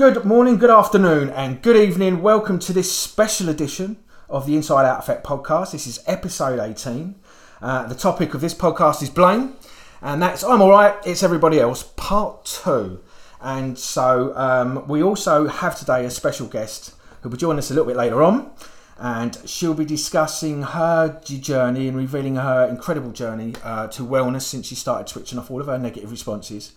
good morning, good afternoon, and good evening. Welcome to this special edition of the Inside Out Effect podcast. This is episode 18. Uh, the topic of this podcast is blame, and that's I'm alright, it's everybody else, part two. And so um, we also have today a special guest who will join us a little bit later on. And she'll be discussing her journey and revealing her incredible journey uh, to wellness since she started switching off all of her negative responses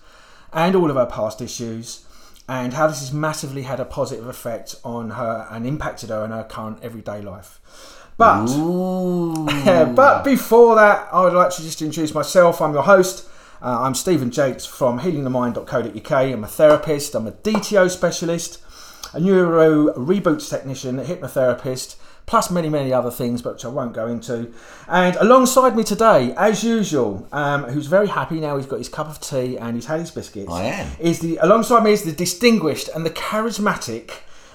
and all of her past issues and how this has massively had a positive effect on her and impacted her in her current everyday life. But but before that, I would like to just introduce myself. I'm your host. Uh, I'm Stephen Jakes from healingthemind.co.uk. I'm a therapist. I'm a DTO specialist, a neuro reboots technician, a hypnotherapist, plus many, many other things, which I won't go into. And alongside me today, as usual, um, who's very happy now he's got his cup of tea and he's had his biscuits. I am. Is the alongside me is the distinguished and the charismatic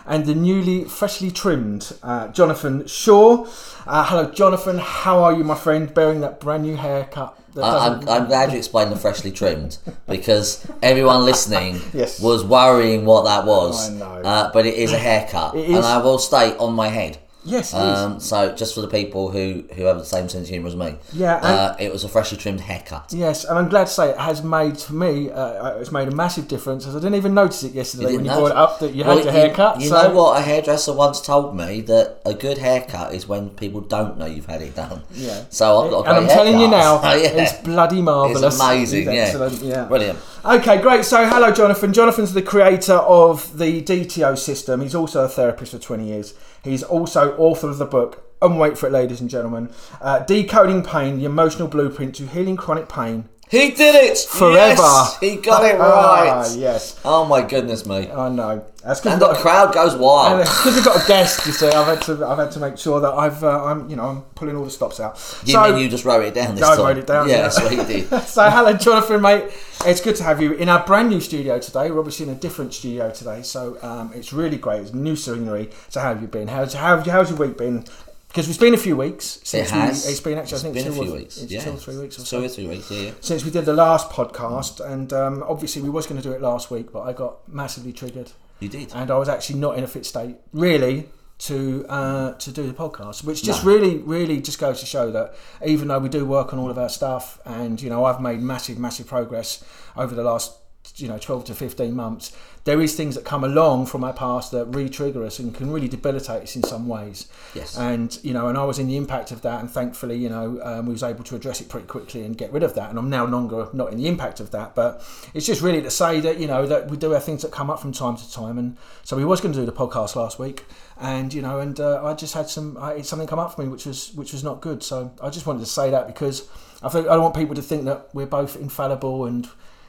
and the newly freshly trimmed uh, Jonathan Shaw. Uh, hello, Jonathan. How are you, my friend? Bearing that brand new haircut. I, I'm glad you explained the freshly trimmed because everyone listening Yes. was worrying what that was. I know. Uh, but it is a haircut, It is. and I will state on my head. Yes, it is. Um, so just for the people who, who have the same sense of humour as me, Yeah, uh, it was a freshly trimmed haircut. Yes, and I'm glad to say it has made for me. Uh, it's made a massive difference, as I didn't even notice it yesterday when didn't you brought it up that you Well, had your haircut. You, so know what? A hairdresser once told me that a good haircut is when people don't know you've had it done. Yeah. So I've got a and I'm great telling you now, haircut. yeah. it's bloody marvelous. It's amazing, yeah. excellent. Yeah. Brilliant. Okay, great. So, hello, Jonathan. Jonathan's the creator of the DTO system. He's also a therapist for 20 years. He's also author of the book, and wait for it, ladies and gentlemen, uh, Decoding Pain, the Emotional Blueprint to Healing Chronic Pain He did it Forever. Yes, he got it Ah, right. yes, Oh my goodness mate. I know. That's And the crowd goes wild. because we've got a guest, you see, I've had to I've had to make sure that I've uh, I'm you know I'm pulling all the stops out. You so, mean you just wrote it down this I time? wrote it down, Yeah, that's what he did. so hello, Jonathan, mate. It's good to have you in our brand new studio today. We're obviously in a different studio today, so um, it's really great. It's new scenery. So how have you been? How's how, how's your week been? Because it's been a few weeks since It has. we. It's been actually. I think been a two few weeks. It's yeah, two or three weeks or Two so or three weeks. Yeah, yeah. since we did the last podcast, and um, obviously we was going to do it last week, but I got massively triggered, You did. and I was actually not in a fit state, really, to uh, to do the podcast, which just No. really, really just goes to show that even though we do work on all of our stuff, and you know I've made massive, massive progress over the last you know 12 to 15 months there is things that come along from our past that re-trigger us and can really debilitate us in some ways. Yes. and you know and i was in the impact of that and thankfully you know um, we was able to address it pretty quickly and get rid of that. And i'm now no longer not in the impact of that but it's just really to say that you know that we do have things that come up from time to time. And so we was going to do the podcast last week and you know and uh, i just had some I, something come up for me which was which was not good. So i just wanted to say that because i think i don't want people to think that we're both infallible and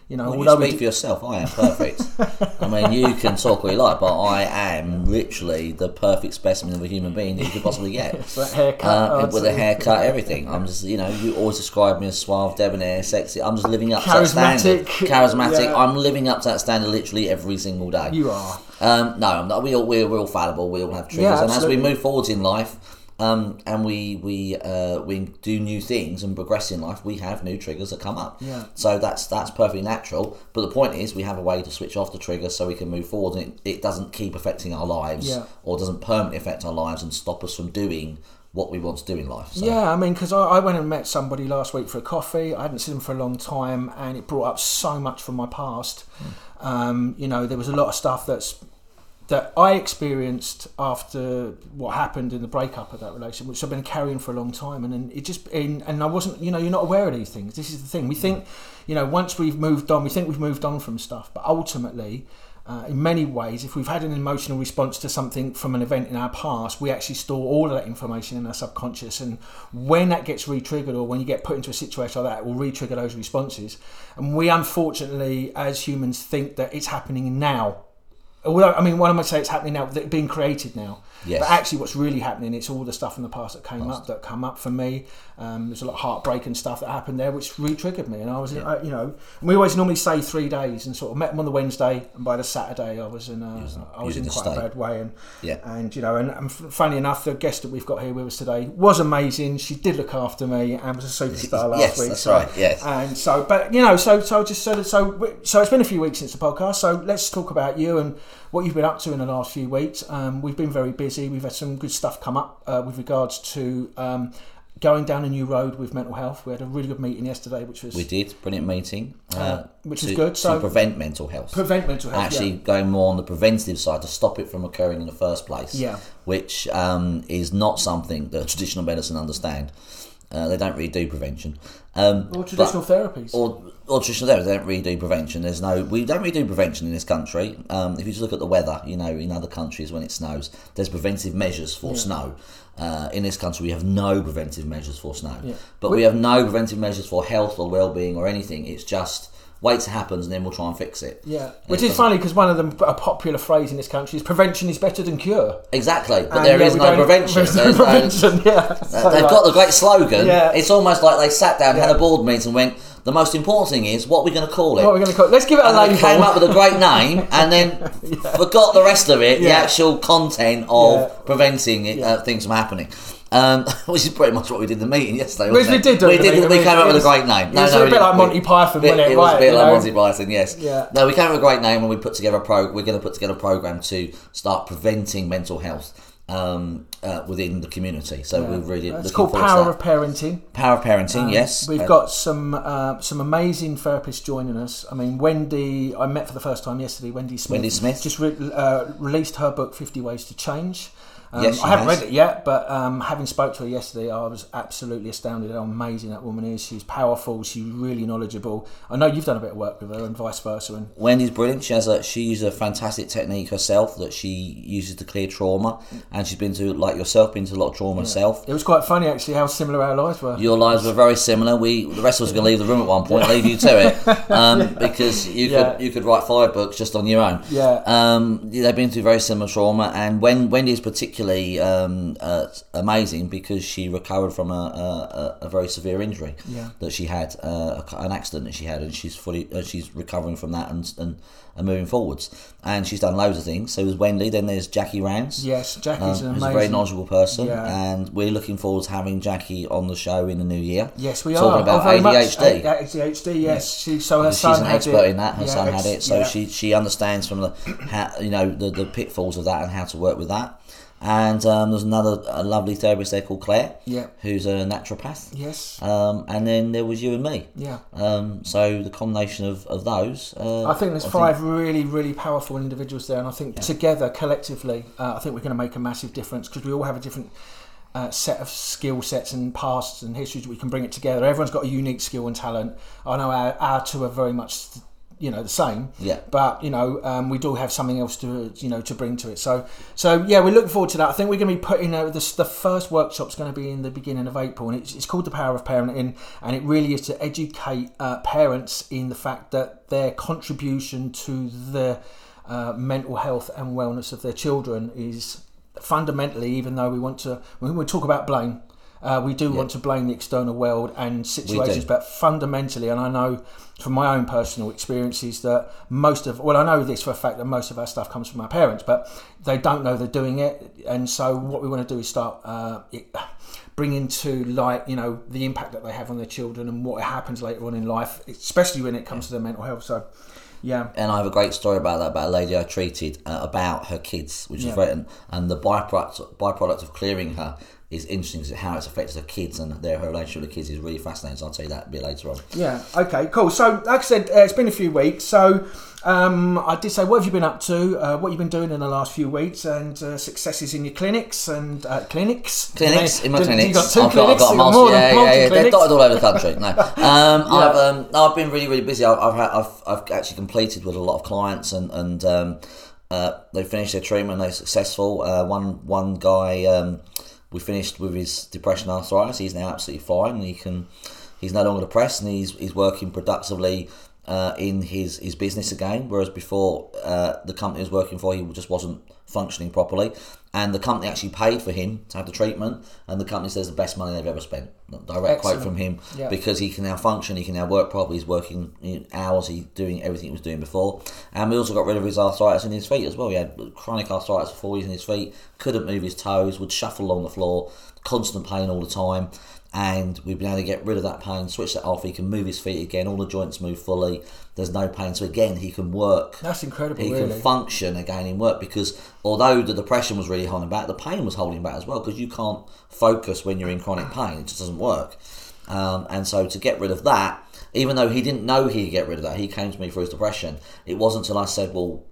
you know Well, you although we speak for yourself. I am perfect. I mean, you can talk what you like, but I am literally the perfect specimen of a human being that you could possibly get. haircut Uh, oh, with a haircut, everything. I'm just, you know, you always describe me as suave, debonair, sexy. I'm just living up to that standard. Charismatic. Charismatic. Yeah. I'm living up to that standard literally every single day. you are Um, no, I'm not. We all, we're, we're all fallible. We all have triggers, Yeah, and as we move forwards in life, um, and we we uh, we do new things and progress in life, we have new triggers that come up. Yeah. So that's that's perfectly natural. But the point is, we have a way to switch off the trigger so we can move forward, and it, it doesn't keep affecting our lives, Yeah. or doesn't permanently affect our lives and stop us from doing what we want to do in life. So. Yeah, I mean, because I, I went and met somebody last week for a coffee. I hadn't seen them for a long time, and it brought up so much from my past. Um, you know, there was a lot of stuff that's that I experienced after what happened in the breakup of that relationship, which I've been carrying for a long time, and, then it just in, and I wasn't, you know, you're not aware of these things. This is the thing. We think, you know, once we've moved on, we think we've moved on from stuff, but ultimately. Uh, in many ways, if we've had an emotional response to something from an event in our past, we actually store all of that information in our subconscious. And when that gets re triggered, or when you get put into a situation like that, it will re trigger those responses. And we unfortunately, as humans, think that it's happening now. I mean, what am I say? It's happening now, being created now. Yes. But actually, what's really happening, it's all the stuff in the past that came up, that come up for me. Um, there's a lot of heartbreak and stuff that happened there, which re-triggered me. And I was, I, you know, we always normally say three days, and sort of met them on the Wednesday, and by the Saturday, I was in, a, I was in quite a bad way. And Yeah. and you know, and, and funny enough, the guest that we've got here with us today was amazing. She did look after me and was a superstar last Yes, week. that's so- right, yes. And so, but you know, so so just so so so it's been a few weeks since the podcast. So let's talk about you and what you've been up to in the last few weeks. Um, we've been very busy. We've had some good stuff come up uh, with regards to um, going down a new road with mental health. We had a really good meeting yesterday, which was We did brilliant meeting, uh, which to, is good. to So prevent mental health. prevent mental health. Actually, yeah. going more on the preventative side to stop it from occurring in the first place. Yeah. Which um, is not something that traditional medicine understand. Uh, they don't really do prevention. Um, or but- traditional therapies. or, traditional therapies, they don't really do prevention. There's no, we don't really do prevention in this country. Um, if you just look at the weather, you know, in other countries when it snows, there's preventive measures for snow. Uh, in this country, we have no preventive measures for snow, Yeah. but We- we have no preventive measures for health or well-being or anything. It's just wait till it happens and then we'll try and fix it. yeah, which it is funny because one of the a popular phrase in this country is prevention is better than cure. Exactly, but And, there yeah, is no prevention. There's no- prevention. Yeah, So, They've like, got the great slogan. Yeah. It's almost like they sat down, had a board meeting, and went. The most important thing is what we're going to call it. what we're going to call. it. Let's give it a and they came up with a great name and then forgot the rest of it, the actual content of Yeah. preventing it, uh, things from happening. Um, which is pretty much what we did in the meeting yesterday. Which we did We did. We came up it with a great name. it was a bit didn't. like Monty We- Python, wasn't it? It was Right, a bit like know? Monty Python. Yes. Yeah. No, we came up with a great name and we put together a pro. We're going to put together a program to start preventing mental health um, uh, within the community. So we're really It's called Power of Parenting. Power of parenting. yes, We've Uh, got some uh, some amazing therapists joining us. I mean, Wendy, I met for the first time yesterday. Wendy Smith. Wendy Smith. just re- uh, released her book, Fifty Ways to Change. Um, Yes, I haven't has. read it yet, but um, having spoke to her yesterday, I was absolutely astounded how amazing that woman is. She's powerful. She's really knowledgeable. I know you've done a bit of work with her, and vice versa. And Wendy's brilliant. She has a she uses a fantastic technique herself that she uses to clear trauma, and she's been to like yourself, been to a lot of trauma herself. it was quite funny actually how similar our lives were. Your lives were very similar. We the rest of us were going to leave the room at one point, leave you to it, um, because you Yeah. could you could write five books just on your own. Yeah. Um, they've been through very similar trauma, and when Wendy is particularly um, uh, amazing because she recovered from a, a, a very severe injury Yeah. that she had, uh, an accident that she had, and she's fully uh, she's recovering from that and, and and moving forwards. And she's done loads of things. So there's Wendy, then there's Jackie Rounds. Yes, Um, Jackie's who's amazing. a very knowledgeable person, Yeah. and we're looking forward to having Jackie on the show in the new year. Yes, we talking are. Talking about oh, ADHD. Much. ADHD, yes. She, so her She's son an had expert it. in that. Her Yeah, son had it, so yeah. she she understands from the how, you know the, the pitfalls of that and how to work with that. And um, there's another a lovely therapist there called Claire, Yeah. who's a naturopath. Yes. Um, and then there was you and me. Yeah. Um, so the combination of, of those. Uh, I think there's five really, really powerful individuals there, and I think together, collectively, uh, I think we're going to make a massive difference because we all have a different uh, set of skill sets and pasts and histories. We can bring it together. Everyone's got a unique skill and talent. I know our, our two are very much, you know, the same. Yeah. But you know, um, we do have something else to you know to bring to it. So, so yeah, we're looking forward to that. I think we're going to be putting uh, the the first workshop's going to be in the beginning of April, and it's, it's called the Power of Parenting, and it really is to educate uh, parents in the fact that their contribution to the uh, mental health and wellness of their children is fundamentally, even though we want to, when we talk about blame. Uh, we do want to blame the external world and situations, but fundamentally, and I know from my own personal experiences that most of, well, I know this for a fact that most of our stuff comes from our parents, but they don't know they're doing it. And so, what we want to do is start uh, it, bringing to light, you know, the impact that they have on their children and what happens later on in life, especially when it comes to their mental health. So, yeah. and I have a great story about that about a lady I treated uh, about her kids, which Yeah. is written, and the byproduct byproduct of clearing her is interesting because how it's affected the kids and their relationship with the kids is really fascinating. So I'll tell you that a bit later on. Yeah. Okay. Cool. So, like I said, uh, it's been a few weeks. So, um, I did say, what have you been up to? Uh, what you've been doing in the last few weeks, and uh, successes in your clinics and uh, clinics. Clinics in my You clinics. got two I've clinics. Got, I've got more yeah, than yeah, yeah. They're dotted all over the country. No, um, I've um, I've been really really busy. I've I've, had, I've I've actually completed with a lot of clients and and um, uh, they finished their treatment. They're successful. Uh, one one guy um, we finished with his depression arthritis. He's now absolutely fine. He can he's no longer depressed and he's he's working productively. Uh, in his, his business again, whereas before uh, the company was working for, he just wasn't functioning properly, and the company actually paid for him to have the treatment, and the company says the best money they've ever spent. direct quote from him Yeah. because he can now function, he can now work properly, he's working you know, hours, he's doing everything he was doing before. And we also got rid of his arthritis in his feet as well. He had chronic arthritis for four years in his feet, couldn't move his toes, would shuffle along the floor, constant pain all the time. And we've been able to get rid of that pain, switch that off. He can move his feet again. All the joints move fully. There's no pain. So again, he can work That's incredible, he really. can function again in work because although the depression was really holding back, the pain was holding back as well because you can't focus when you're in chronic pain. It just doesn't work. Um, and so to get rid of that, even though he didn't know he could get rid of that, he came to me for his depression. It wasn't until I said, "Well,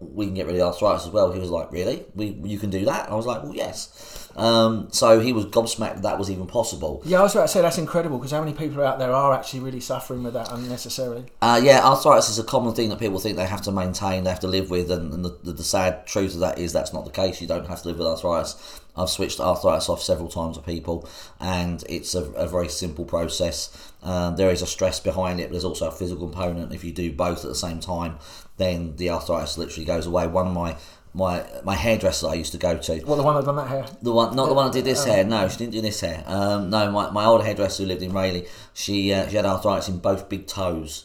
we can get rid of the arthritis as well." He was like, "Really? We you can do that?" I was like, "Well, yes." Um, so he was gobsmacked that, that was even possible. Yeah, I was about to say that's incredible because how many people out there are actually really suffering with that unnecessarily? Uh, yeah, arthritis is a common thing that people think they have to maintain, they have to live with, and, and the, the, the sad truth of that is that's not the case. You don't have to live with arthritis. I've switched arthritis off several times with people, and it's a, a very simple process. Um, there is a stress behind it, but there's also a physical component. If you do both at the same time, then the arthritis literally goes away. One of my my my hairdresser I used to go to, Well, the one that done that hair. the one, not the one that did this hair. No, she didn't do this hair. Um, no, my, my old hairdresser who lived in Rayleigh, she uh, she had arthritis in both big toes,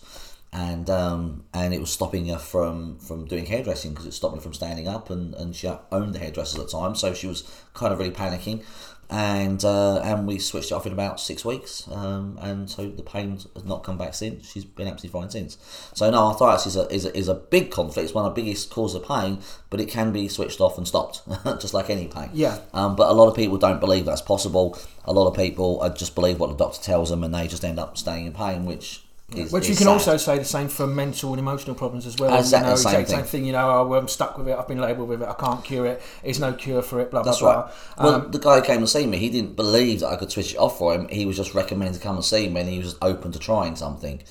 and um, and it was stopping her from from doing hairdressing because it stopped her from standing up, and, and she owned the hairdresser at the time, so she was kind of really panicking, and uh, and we switched it off in about six weeks, um, and so the pain has not come back since. She's been absolutely fine since. So no, arthritis is a is a, is a big conflict. It's one of the biggest causes of pain, but it can be switched off and stopped, just like any pain. Yeah. Um, but a lot of people don't believe that's possible. A lot of people uh, just believe what the doctor tells them, and they just end up staying in pain, which is Which is you can sad. also say the same for mental and emotional problems as well. Exactly you know, the same exact thing. same thing. You know, oh, I'm stuck with it. I've been labelled with it. I can't cure it. There's no cure for it. Blah That's blah right. blah. Well, Um, the guy who came to see me, he didn't believe that I could switch it off for him. He was just recommended to come and see me, and he was open to trying something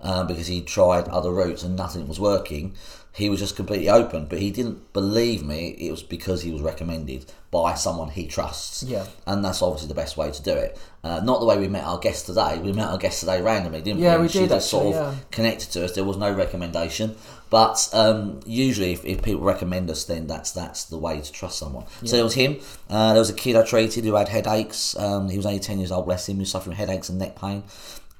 uh, because he tried other routes and nothing was working. He was just completely open, but he didn't believe me. It was because he was recommended by someone he trusts. Yeah. and that's obviously the best way to do it. Uh, not the way we met our guest today. We met our guest today randomly, didn't Yeah, we? we She did just sort of yeah. connected to us. There was no recommendation, but um, usually if, if people recommend us, then that's that's the way to trust someone. So there was him. Uh, there was a kid I treated who had headaches. Um, he was only ten years old. Bless him. He was suffering headaches and neck pain.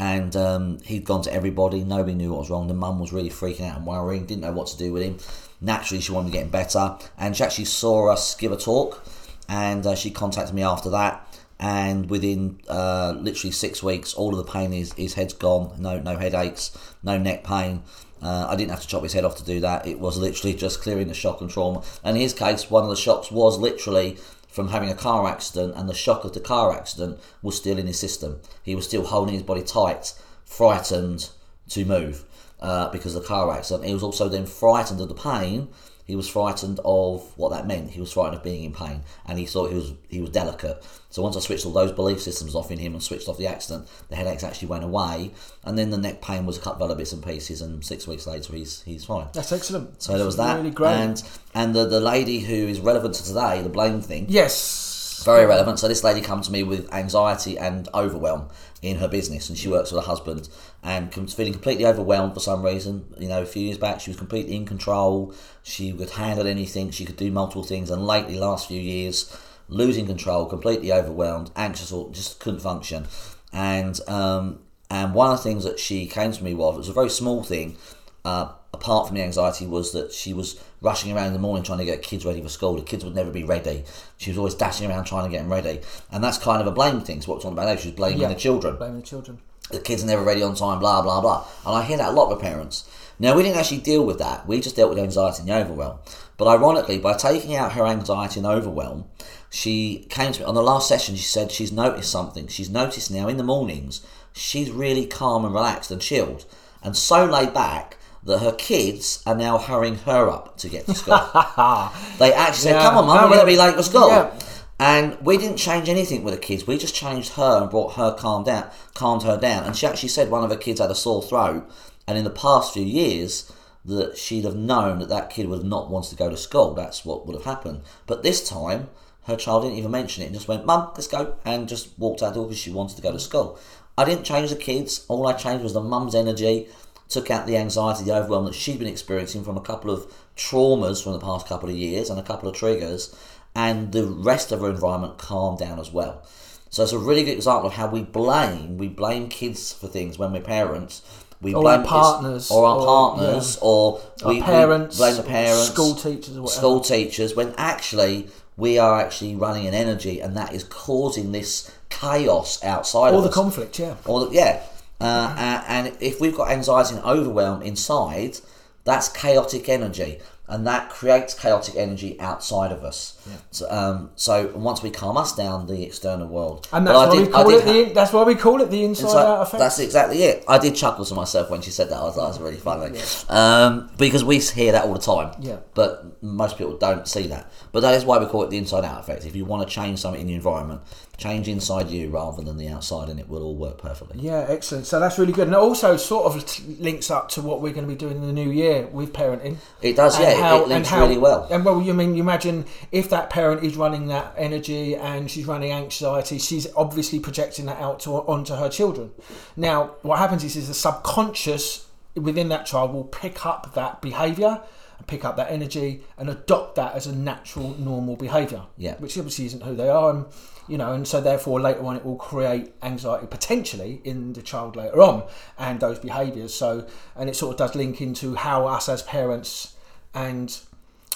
And um, he'd gone to everybody. Nobody knew what was wrong. The mum was really freaking out and worrying. Didn't know what to do with him. Naturally, she wanted to get him better, and she actually saw us give a talk. And uh, she contacted me after that and within uh, literally six weeks, all of the pain is his head's gone. No, no headaches, no neck pain. Uh, I didn't have to chop his head off to do that. It was literally just clearing the shock and trauma. And in his case, one of the shocks was literally from having a car accident, and the shock of the car accident was still in his system. He was still holding his body tight, frightened to move uh, because of the car accident. He was also then frightened of the pain. He was frightened of what that meant. He was frightened of being in pain, and he thought he was he was delicate. So once I switched all those belief systems off in him and switched off the accident, the headaches actually went away, and then the neck pain was a couple of other bits and pieces. And six weeks later, he's he's fine. that's excellent. So there was that, Really great. and and the the lady who is relevant to today, the blame thing, yes. Very relevant. So this lady come to me with anxiety and overwhelm in her business, and she works with her husband, and feeling completely overwhelmed for some reason. You know, a few years back, she was completely in control. She could handle anything. She could do multiple things, and lately, last few years, losing control, completely overwhelmed, anxious, or just couldn't function. And um, and one of the things that she came to me with it was a very small thing. Uh, apart from the anxiety, was that she was rushing around in the morning trying to get kids ready for school. The kids would never be ready. She was always dashing around trying to get them ready, and that's kind of a blame thing. So what we're talking about now, she was blaming Yeah. the children Blaming the children. the kids are never ready on time, blah blah blah. And I hear that a lot with parents. Now we didn't actually deal with that. We just dealt with anxiety and the overwhelm. But ironically, by taking out her anxiety and overwhelm, she came to me on the last session. She said she's noticed something. She's noticed now in the mornings she's really calm and relaxed and chilled, and so laid back that her kids are now hurrying her up to get to school. they actually said, "Come on, mum, we're going to be late for school." yeah. And we didn't change anything with the kids. We just changed her and brought her calmed down, calmed her down. And she actually said one of her kids had a sore throat, and in the past few years that she'd have known that that kid would have not wanted to go to school. That's what would have happened. But this time, her child didn't even mention it and just went, "Mum, let's go," and just walked out the door because she wanted to go to school. I didn't change the kids. All I changed was the mum's energy. Took out the anxiety, the overwhelm that she'd been experiencing from a couple of traumas from the past couple of years and a couple of triggers, and the rest of her environment calmed down as well. So it's a really good example of how we blame. We blame kids for things when we're parents. We Or blame our partners, or our or- partners, or Our we, we parents, blame the parents, school teachers or whatever. school teachers. When actually we are actually running an energy, and that is causing this chaos outside of the us. conflict, yeah. Or the- yeah, uh, and if we've got anxiety and overwhelm inside, that's chaotic energy, and that creates chaotic energy outside of us. So, um, so once we calm us down, the external world. And that's why we did- I call it ha- the that's why we call it the inside it's like- out effect. That's exactly it. I did chuckle to myself when she said that. I was like, "That's really funny," um, because we hear that all the time. Yeah. But most people don't see that. But that is why we call it the inside out effect. If you want to change something in the environment, change inside you rather than the outside, and it will all work perfectly. Yeah, excellent. So that's really good, and it also sort of links up to what we're going to be doing in the new year with parenting. It does, yeah. it- how- it links how- really well. And well, you mean you imagine if that parent is running that energy and she's running anxiety, she's obviously projecting that out to onto her children. Now, what happens is, is the subconscious within that child will pick up that behaviour pick up that energy and adopt that as a natural, normal behaviour. Yeah. which obviously isn't who they are, and you know, and so therefore later on it will create anxiety potentially in the child later on and those behaviours. So, and it sort of does link into how us as parents and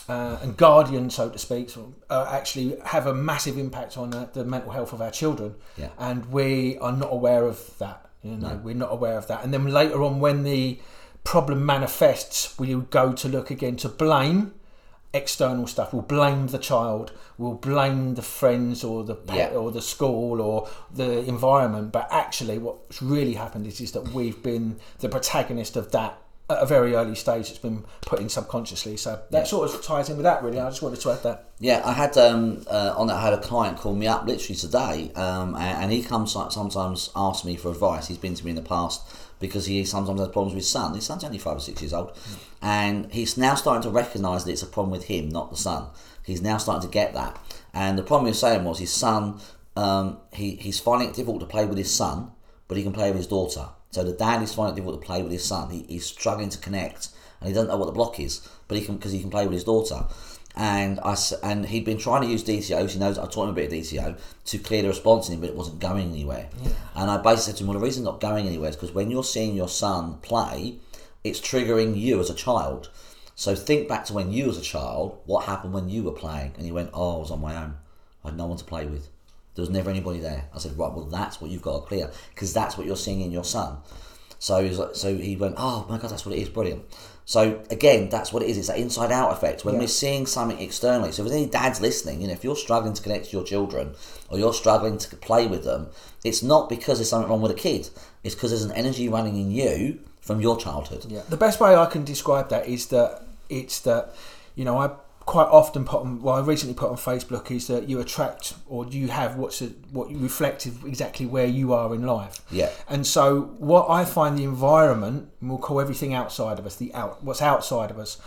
uh, and guardians, so to speak, uh, actually have a massive impact on uh, the mental health of our children. Yeah. And we are not aware of that. You know, we're not aware of that. And then later on, when the problem manifests, we go to look again to blame external stuff. We'll blame the child. We'll blame the friends or the pet Yeah. or the school or the environment. But actually, what's really happened is, is that we've been the protagonist of that at a very early stage. It's been put in subconsciously. So that Yeah. sort of ties in with that. Really, I just wanted to add that. Yeah, I had um, uh, on that. I had a client call me up literally today, um, and, and he comes sometimes asks me for advice. He's been to me in the past because he sometimes has problems with his son. His son's only five or six years old, and he's now starting to recognise that it's a problem with him, not the son. He's now starting to get that, and the problem he was saying was his son. Um, he he's finding it difficult to play with his son, but he can play with his daughter. So the dad is finding it difficult to play with his son. He, he's struggling to connect, and he doesn't know what the block is, but he can because he can play with his daughter and I and he'd been trying to use DTO. He knows I taught him a bit of DTO to clear the response in him, but it wasn't going anywhere. And I basically said to him, "Well, the reason it's not going anywhere is because when you're seeing your son play, it's triggering you as a child. So think back to when you was a child. What happened when you were playing?" And he went, "Oh, I was on my own. I had no one to play with. There was never anybody there." I said, "Right, well, that's what you've got to clear because that's what you're seeing in your son." So he like, so he went, oh my god, that's what it is, brilliant. So again, that's what it is. It's that inside out effect when Yeah. we're seeing something externally. So if any dads listening, you know, if you're struggling to connect to your children or you're struggling to play with them, it's not because there's something wrong with a kid. It's because there's an energy running in you from your childhood. Yeah. The best way I can describe that is that it's that, you know, I quite often put on, well, I recently put on Facebook is that you attract or you have what's a, what you reflect exactly where you are in life. Yeah. And so what I find the environment, and we'll call everything outside of us, the out, what's outside of us,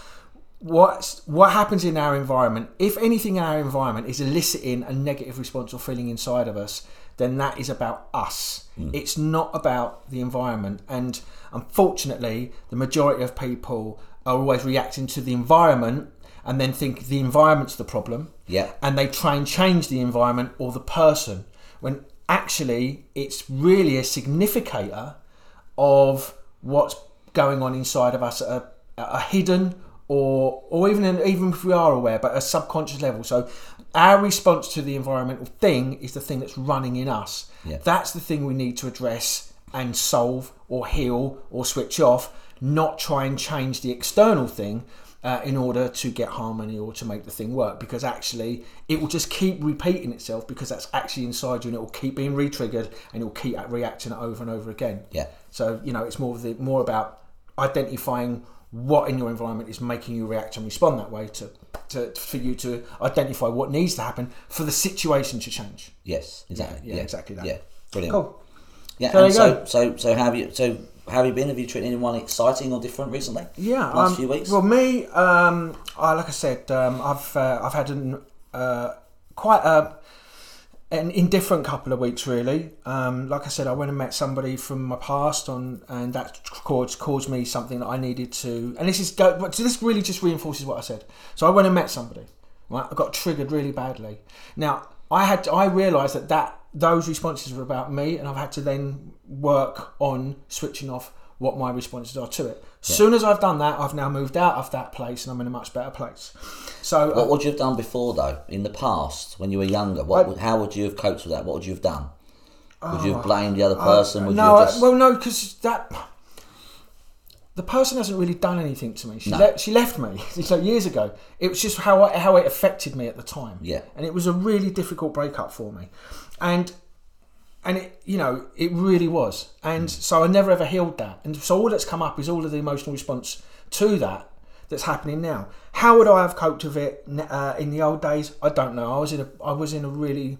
what's what happens in our environment if anything in our environment is eliciting a negative response or feeling inside of us then that is about us hmm. it's not about the environment and unfortunately the majority of people are always reacting to the environment and then think the environment's the problem Yeah. and they try and change the environment or the person when actually it's really a significator of what's going on inside of us at a, at a hidden or or even in, even if we are aware but a subconscious level so our response to the environmental thing is the thing that's running in us Yeah. that's the thing we need to address and solve or heal or switch off not try and change the external thing uh, in order to get harmony or to make the thing work because actually it will just keep repeating itself because that's actually inside you and it will keep being re-triggered and it will keep reacting over and over again Yeah. so you know it's more of the more about identifying what in your environment is making you react and respond that way to, to for you to identify what needs to happen for the situation to change Yes. Exactly. Yeah, yeah, exactly that. Yeah. Brilliant. cool Yeah. So and there you so, so, so, have you? So, how have you been? Have you treated anyone exciting or different recently? Yeah, Last um, few weeks. Well, me, um, I, like I said, um, I've uh, I've had an uh, quite a an indifferent couple of weeks really. Um, like I said, I went and met somebody from my past on, and that caused caused me something that I needed to. And this is go. but This really just reinforces what I said. So I went and met somebody. Right, I got triggered really badly. Now I had to, I realised that that those responses were about me, and I've had to then work on switching off what my responses are to it. As soon as I've done that, I've now moved out of that place, and I'm in a much better place. So What uh, would you have done before, though, in the past when you were younger? What, would how would you have coped with that? What would you have done? Would you have ah. blamed the other uh, person? would no, you have just... I- well, no, because that the person hasn't really done anything to me. She No. le- she left me so years ago. It was just how I, how it affected me at the time. Yeah. and it was a really difficult breakup for me, and and it you know it really was, and so I never ever healed that, and so all that's come up is all of the emotional response to that that's happening now. How would I have coped with it uh, in the old days? I don't know. I was in a I was in a really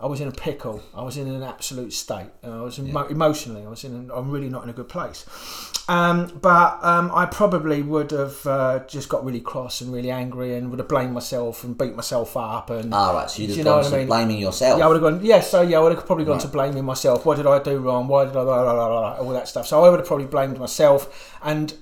I was in a pickle. I was in an absolute state. Uh, I was emo- emotionally. I was in. A, I'm really not in a good place. Um, but um, I probably would have uh, just got really cross and really angry and would have blamed myself and beat myself up and. Ah, right. So you'd have you know gone what I to mean? blaming yourself. Yeah, I would have gone. Yes, so yeah, I would have probably gone to blaming myself. What did I do wrong? Why did I blah, blah, blah, blah, all that stuff? So I would have probably blamed myself, and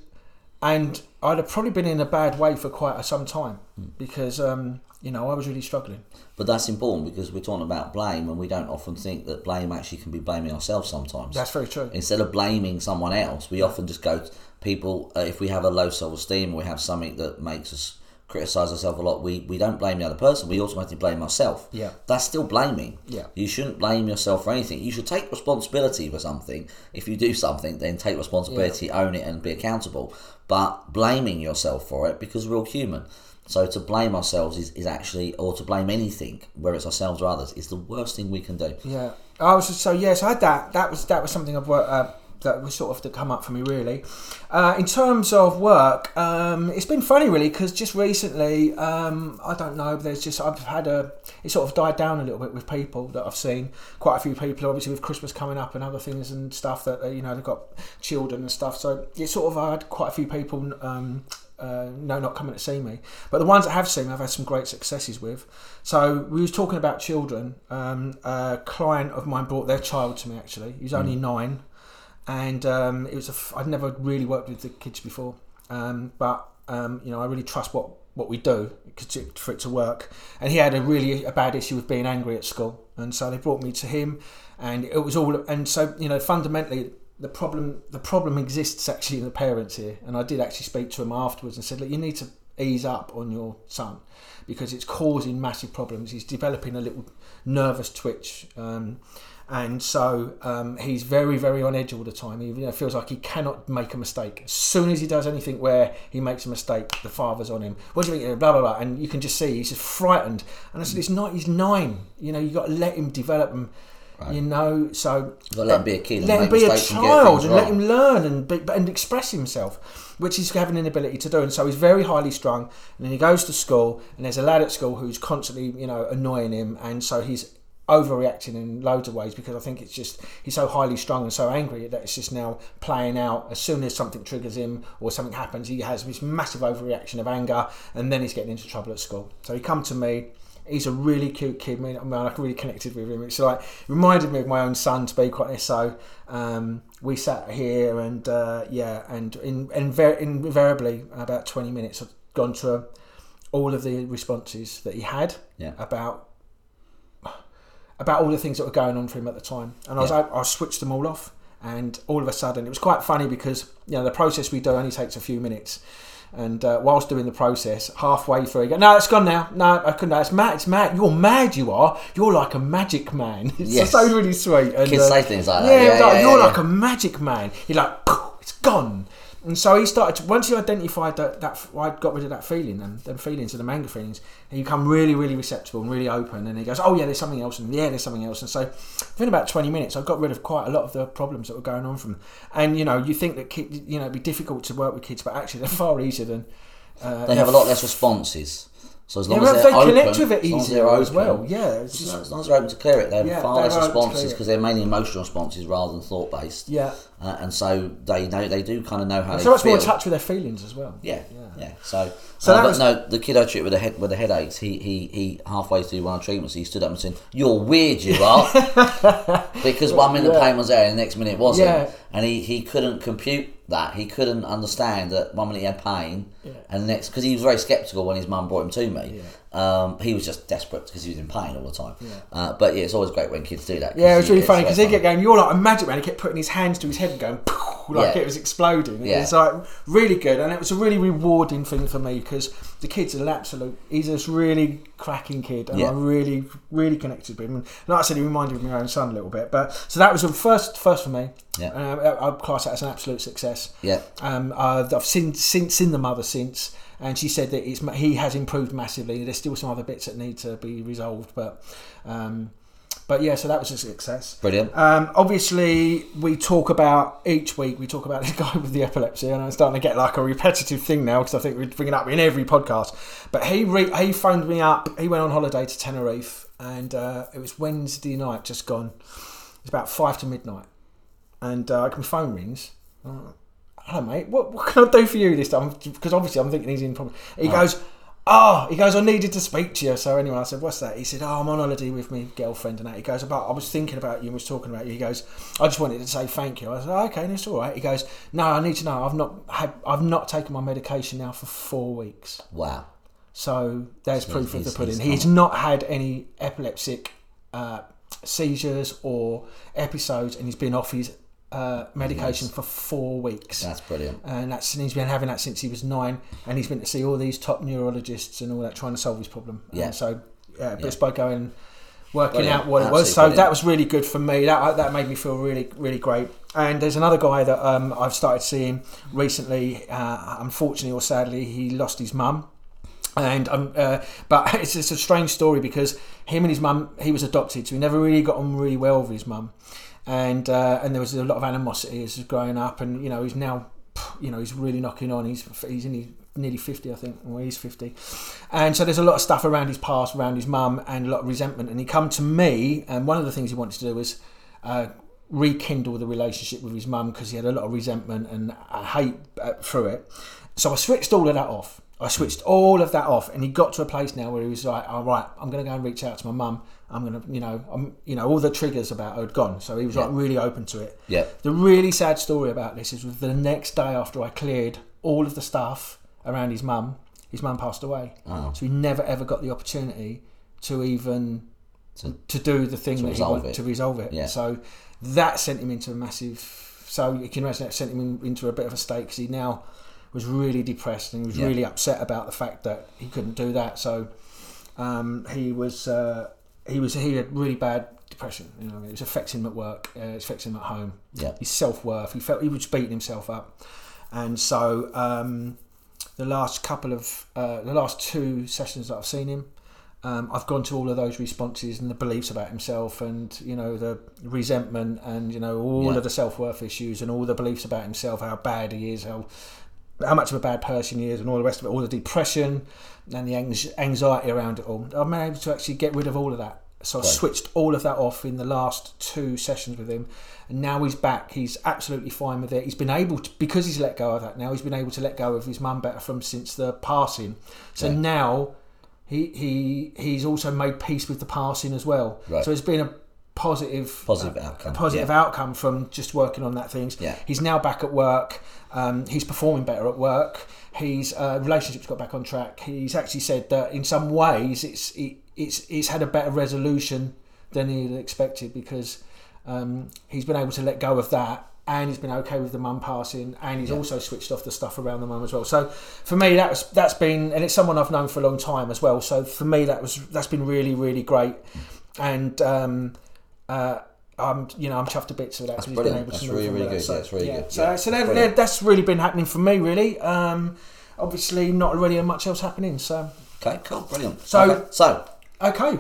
and I'd have probably been in a bad way for quite a, some time Hmm. because um, you know I was really struggling. But that's important because we're talking about blame, and we don't often think that blame actually can be blaming ourselves sometimes. That's very true. Instead of blaming someone else, we often just go people. Uh, if we have a low self esteem, or we have something that makes us criticize ourselves a lot, we, we don't blame the other person. We automatically blame ourselves. Yeah. That's still blaming. Yeah. You shouldn't blame yourself for anything. You should take responsibility for something. If you do something, then take responsibility, own it, and be accountable. But blaming yourself for it because we're all human. So to blame ourselves is, is actually, or to blame anything, whether it's ourselves or others, is the worst thing we can do. Yeah, I was just, so yes, I had that. That was that was something I've worked. Uh, that was sort of to come up for me really. Uh, in terms of work, um, it's been funny really because just recently, um, I don't know. There's just I've had a it sort of died down a little bit with people that I've seen. Quite a few people, obviously with Christmas coming up and other things and stuff that uh, you know they've got children and stuff. So it's sort of I had quite a few people. Um, uh, no, not coming to see me. But the ones that have seen me, I've had some great successes with. So we was talking about children. Um, a client of mine brought their child to me. Actually, he was only nine, and um, it was a f- I'd never really worked with the kids before. Um, but um, you know, I really trust what what we do for it to work. And he had a really a bad issue with being angry at school, and so they brought me to him, and it was all. And so you know, fundamentally, the problem the problem exists actually in the parents here. And I did actually speak to him afterwards and said, look, you need to ease up on your son because it's causing massive problems. He's developing a little nervous twitch. Um, and so um, he's very, very on edge all the time. He you know, feels like he cannot make a mistake. As soon as he does anything where he makes a mistake, the father's on him. What do you think? Blah blah blah. And you can just see he's just frightened. And I said, "It's not. He's nine. You know, you've got to let him develop and." You know, so You've got to let him be a kid let him be a mistakes and child and let him learn and be, and express himself, which he's having an ability to do. And so he's very highly strung. And then he goes to school, and there's a lad at school who's constantly, you know, annoying him, and so he's overreacting in loads of ways because I think it's just he's so highly strung and so angry that it's just now playing out. As soon as something triggers him or something happens, he has this massive overreaction of anger, and then he's getting into trouble at school. So he come to me. He's a really cute kid. I mean, I, mean, I really connected with him. It's like it reminded me of my own son, to be quite honest. So um, we sat here, and uh, yeah, and in, inver- invariably about twenty minutes, I've gone through all of the responses that he had Yeah. about about all the things that were going on for him at the time, and I was Yeah. I, I switched them all off, and all of a sudden it was quite funny because you know the process we do only takes a few minutes. And uh, whilst doing the process, halfway through, he go, "No, it's gone now. No, I couldn't. No, it's Matt. It's Matt. You're mad. You are. You're like a magic man. It's Yes. so really sweet. And, Kids uh, say things like that. yeah, Yeah, like, yeah, you're yeah, like a magic man. You're like, it's gone. And so he started to, once he identified that, that I got rid of that feeling, and then feelings and the anger feelings, he become really, really receptive and really open. And he goes, oh yeah, there's something else, and yeah, there's something else. And so within about 20 minutes, I got rid of quite a lot of the problems that were going on from. And you know, you think that kid, you know, it'd be difficult to work with kids, but actually they're far easier than. Uh, They have a lot less responses. So as long Yeah, as they they're open, connect with it as as easier as well. Yeah, it's As just, long as long as they're open to clear it, they have Yeah, far they're less open to clear responses because they're mainly emotional responses rather than thought based. yeah. Uh, and so they know they do kind of know how to So they much feel. more in touch with their feelings as well. Yeah, yeah. So, So uh, was- no, the kid I treated with the head with the headaches. He he he halfway through one of treatments, he stood up and said, "You're weird, you are," because one minute the Yeah. pain was there and the next minute it wasn't, Yeah. and he, he couldn't compute that, he couldn't understand that one minute he had pain, Yeah. and the next because he was very sceptical when his mum brought him to me. Um, he was just desperate because he was in pain all the time. Uh, but yeah, it's always great when kids do that. Yeah, it was really it's funny because he kept going, "You're like a magic man." He kept putting his hands to his head and going, like Yeah. it was exploding. Yeah. It's like really good, and it was a really rewarding thing for me because the kid's an absolute. He's this really cracking kid, and Yeah. I really, really connected with him. And like I said, he reminded me of my own son a little bit. But so that was the first, first for me. Yeah. Um, I- I'd class that as an absolute success. Yeah. Um, I've I've seen, seen seen the mother since, and she said that it's he has improved massively. There's still some other bits that need to be resolved, but um, but yeah, so that was a success. Brilliant. Um, obviously, we talk about each week. We talk about this guy with the epilepsy, and I'm starting to get like a repetitive thing now because I think we bring it up in every podcast. But he re- he phoned me up. He went on holiday to Tenerife, and uh, it was Wednesday night, just gone. It's about five to midnight, and uh, my phone rings. Oh, Hello, mate. What, what can I do for you this time? Because obviously, I'm thinking he's in problem. He goes, Oh, he goes, I needed to speak to you. So anyway, I said, What's that? He said, Oh, I'm on holiday with my girlfriend and that. He goes, About I was thinking about you and was talking about you. He goes, I just wanted to say thank you. I said, oh, okay, that's all right. He goes, No, I need to know. I've not had I've not taken my medication now for four weeks. Wow. So there's So proof of the pudding. he's He's not had any epileptic uh, seizures or episodes, and he's been off his uh, medication for four weeks. That's brilliant. And that's and he's been having that since he was nine, and he's been to see all these top neurologists and all that, trying to solve his problem. Yeah. And so, yeah, but Yeah. it's by going, working Brilliant. out what it was. So brilliant. that was really good for me. That that made me feel really really great. And there's another guy that um, I've started seeing recently. Uh, unfortunately or sadly, he lost his mum. And um, uh, but it's just a strange story because him and his mum, he was adopted, so he never really got on really well with his mum, and uh, and there was a lot of animosity as growing up, and you know he's now, you know, he's really knocking on. He's he's in his nearly fifty, I think, or he's fifty, and so there's a lot of stuff around his past, around his mum, and a lot of resentment. And he come to me, and one of the things he wanted to do was. Uh, rekindle the relationship with his mum because he had a lot of resentment and uh, hate uh, through it. So I switched all of that off. I switched all of that off, and he got to a place now where he was like, "All right, I'm going to go and reach out to my mum. I'm going to, you know, I'm, you know, all the triggers about her had gone." So he was like really open to it. Yeah. The really sad story about this is the next day after I cleared all of the stuff around his mum, his mum passed away. Oh. So he never ever got the opportunity to even To- to do the thing to that he resolve wanted it. to resolve it. Yeah. So that sent him into a massive. So you can imagine that sent him in, into a bit of a state because he now was really depressed and he was Yeah. really upset about the fact that he couldn't do that. So um, he was uh, he was he had really bad depression. You know, it was affecting him at work. Uh, it affecting him at home. Yeah. His self worth. He felt he was beating himself up, and so um, the last couple of uh, the last two sessions that I've seen him. Um, I've gone to all of those responses and the beliefs about himself, and you know the resentment, and you know all Yeah. of the self worth issues, and all the beliefs about himself, how bad he is, how how much of a bad person he is, and all the rest of it, all the depression and the anxiety around it all. I'm able to actually get rid of all of that. So I Right. switched all of that off in the last two sessions with him, and now he's back. He's absolutely fine with it. He's been able to because he's let go of that. Now he's been able to let go of his mum better from since the passing. So Yeah. now he he he's also made peace with the passing as well. Right. So it's been a positive Positive uh, outcome, a positive yeah. outcome from just working on that things. Yeah. He's now back at work. Um, he's performing better at work. His uh, relationships got back on track. He's actually said that in some ways it's it, it's it's had a better resolution than he had expected because um, he's been able to let go of that and he's been okay with the mum passing and he's Yeah. also switched off the stuff around the mum as well. So for me that was that's been and it's someone I've known for a long time as well. So for me that was that's been really really great and. Um, uh, I'm, you know, I'm chuffed to bits with that. That's 'cause he's been brilliant. able to That's really, really that. good. So, Yeah, it's really good. So, Yeah, so brilliant. that, that's really been happening for me, really. Um, obviously, not really much else happening. So, Okay, cool, brilliant. So- Okay, so okay.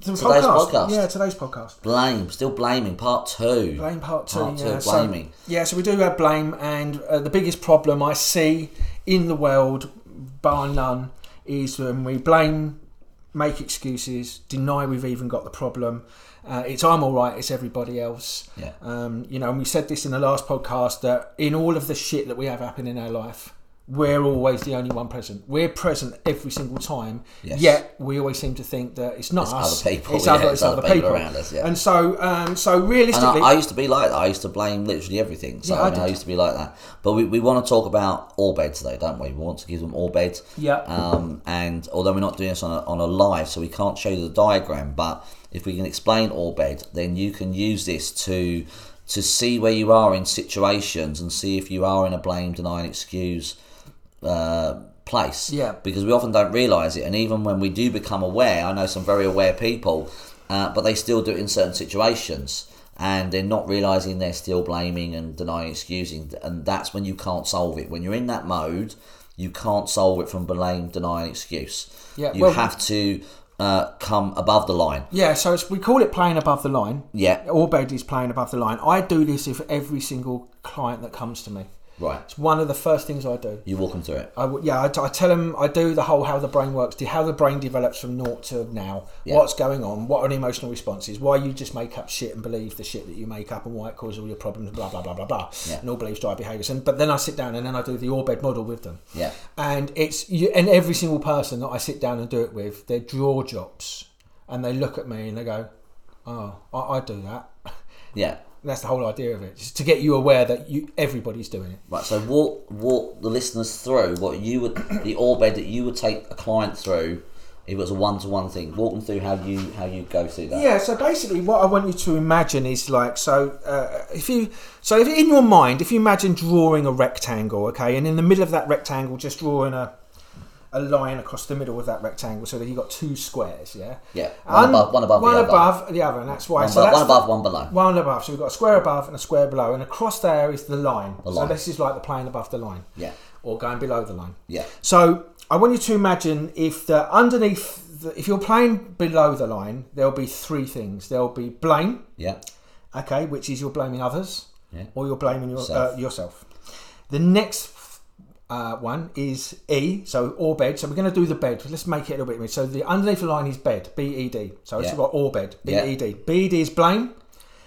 Today's podcast. Yeah, today's podcast. blame, still blaming, part two. Blame part two. Part two, yeah. So, blaming. yeah, so we do have blame, and uh, the biggest problem I see in the world, bar none, is when we blame, make excuses, deny we've even got the problem. Uh, it's I'm all right. It's everybody else. Yeah. Um, you know, and we said this in the last podcast that in all of the shit that we have happen in our life, we're always the only one present. We're present every single time. Yes. Yet we always seem to think that it's not It's us. other people, It's yeah, other, it's it's other other people people. around us, yeah. And so, um, so realistically, I, I used to be like that. I used to blame literally everything. So Yeah, I mean, I used to be like that. But we, we want to talk about all beds today, don't we? We want to give them all beds. Yeah. Um, and although we're not doing this on a, on a live, so we can't show you the diagram, but if we can explain all bed, then you can use this to to see where you are in situations and see if you are in a blame, deny, and excuse uh, place. Yeah. Because we often don't realise it, and even when we do become aware, I know some very aware people, uh, but they still do it in certain situations, and they're not realising they're still blaming and denying, excusing, and that's when you can't solve it. When you're in that mode, you can't solve it from blame, deny, and excuse. Yeah, You well- have to uh, come above the line. yeah. So it's, we call it playing above the line. Yeah. All bed is playing above the line. I do this with every single client that comes to me. Right. It's one of the first things I do. You walk them through it. I w yeah, I, t- I tell them I do the whole how the brain works, how the brain develops from naught to now, Yeah. what's going on, what are the emotional responses, why you just make up shit and believe the shit that you make up, and why it causes all your problems, blah blah blah blah blah, Yeah. and all beliefs drive behaviours. And but then I sit down and then I do the Orbed model with them. Yeah. And it's you, and every single person that I sit down and do it with, their jaw drops, and they look at me and they go, "Oh, I, I do that." Yeah. That's the whole idea of it, just to get you aware that you everybody's doing it. Right, so walk walk the listeners through what you would the all bed that you would take a client through if it was a one to one thing. Walk them through how you how you go through that. Yeah, so basically, what I want you to imagine is like so. Uh, if you so if in your mind, if you imagine drawing a rectangle, okay, and in the middle of that rectangle, just drawing a a line across the middle of that rectangle, so that you've got two squares, yeah. Yeah, one Un- above- one above the one other. above the other, and that's why. One, so above, that's one above, one below. one above. So we've got a square above and a square below, and across there is the line. The So this is like the plane above the line, Yeah, or going below the line. yeah, So I want you to imagine if the underneath, the, if you're playing below the line, there'll be three things. There'll be blame, yeah, okay, which is you're blaming others, Yeah. or you're blaming your, uh, yourself. The next uh, one is E, so or bed. So we're going to do the bed. Let's make it a little bit. So the underneath the line is bed, B E D. So it's Yeah. got or bed, B Yeah. E D. B E D is blame,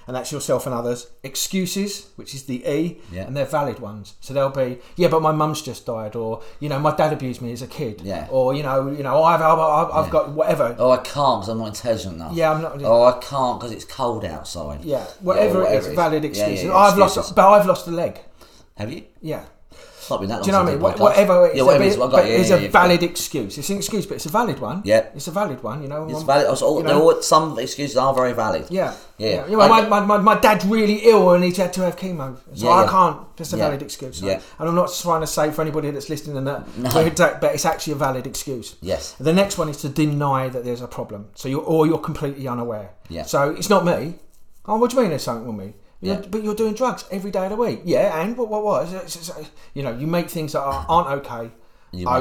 and that's yourself and others. Excuses, which is the E, Yeah. and they're valid ones. So they'll be, yeah, but my mum's just died, or you know, my dad abused me as a kid, Yeah. or you know, you know, I've I've, I've, Yeah. got whatever. Oh, I can't because I'm not intelligent enough. Yeah, I'm not. Oh, I can't because it's cold outside. Yeah, whatever, whatever it is, it is. valid Yeah, excuses. yeah, yeah, I've lost, but I've lost a leg. Have you? Yeah. Not been that long. Do you know what I mean? did Wha- a podcast. Whatever it is, Yeah, whatever it is. it- I've but got- yeah, it's yeah, a valid excuse. It's an excuse, but it's a valid one. Yeah. It's a valid one, you know. It's Um, valid. Also, you know, all- some excuses are very valid. Yeah. Yeah. You know, my, I- my, my, my dad's really ill and he's had to have chemo. So I can't. That's a valid excuse. Yeah. And I'm not trying to say for anybody that's listening and that, No. but but it's actually a valid excuse. Yes. The next one is to deny that there's a problem. So you're or you're completely unaware. Yeah. So it's not me. Oh, what do you mean there's something with me? You're, Yeah. But you're doing drugs every day of the week. Yeah, and what? What? What? It's- it's- it's- You know, you make things that are, aren't okay.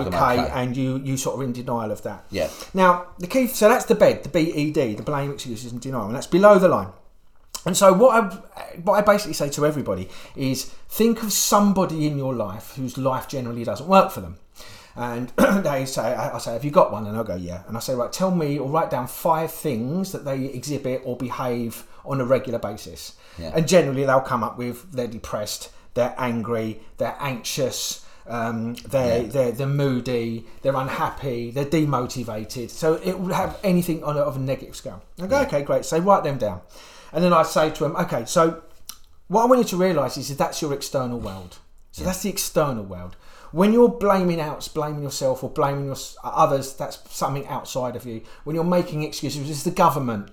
Okay, okay. and you you sort of in denial of that. Yeah. Now the key. So that's the bed, the BED, the blame, excuses, and denial, and that's below the line. And so what I what I basically say to everybody is think of somebody in your life whose life generally doesn't work for them. And they say, I I say, have you got one? And I'll go, yeah. And I say, right, tell me or write down five things that they exhibit or behave on a regular basis. Yeah. And generally they'll come up with they're depressed, they're angry, they're anxious, um, they're, Yeah. they're they're moody, they're unhappy, they're demotivated. So it will have anything on a, of a negative scale. I go, okay, great. So write them down, and then I say to them, okay, so what I want you to realise is that that's your external world. So that's the external world. When you're blaming out, blaming yourself or blaming your, others, that's something outside of you. When you're making excuses, it's the government.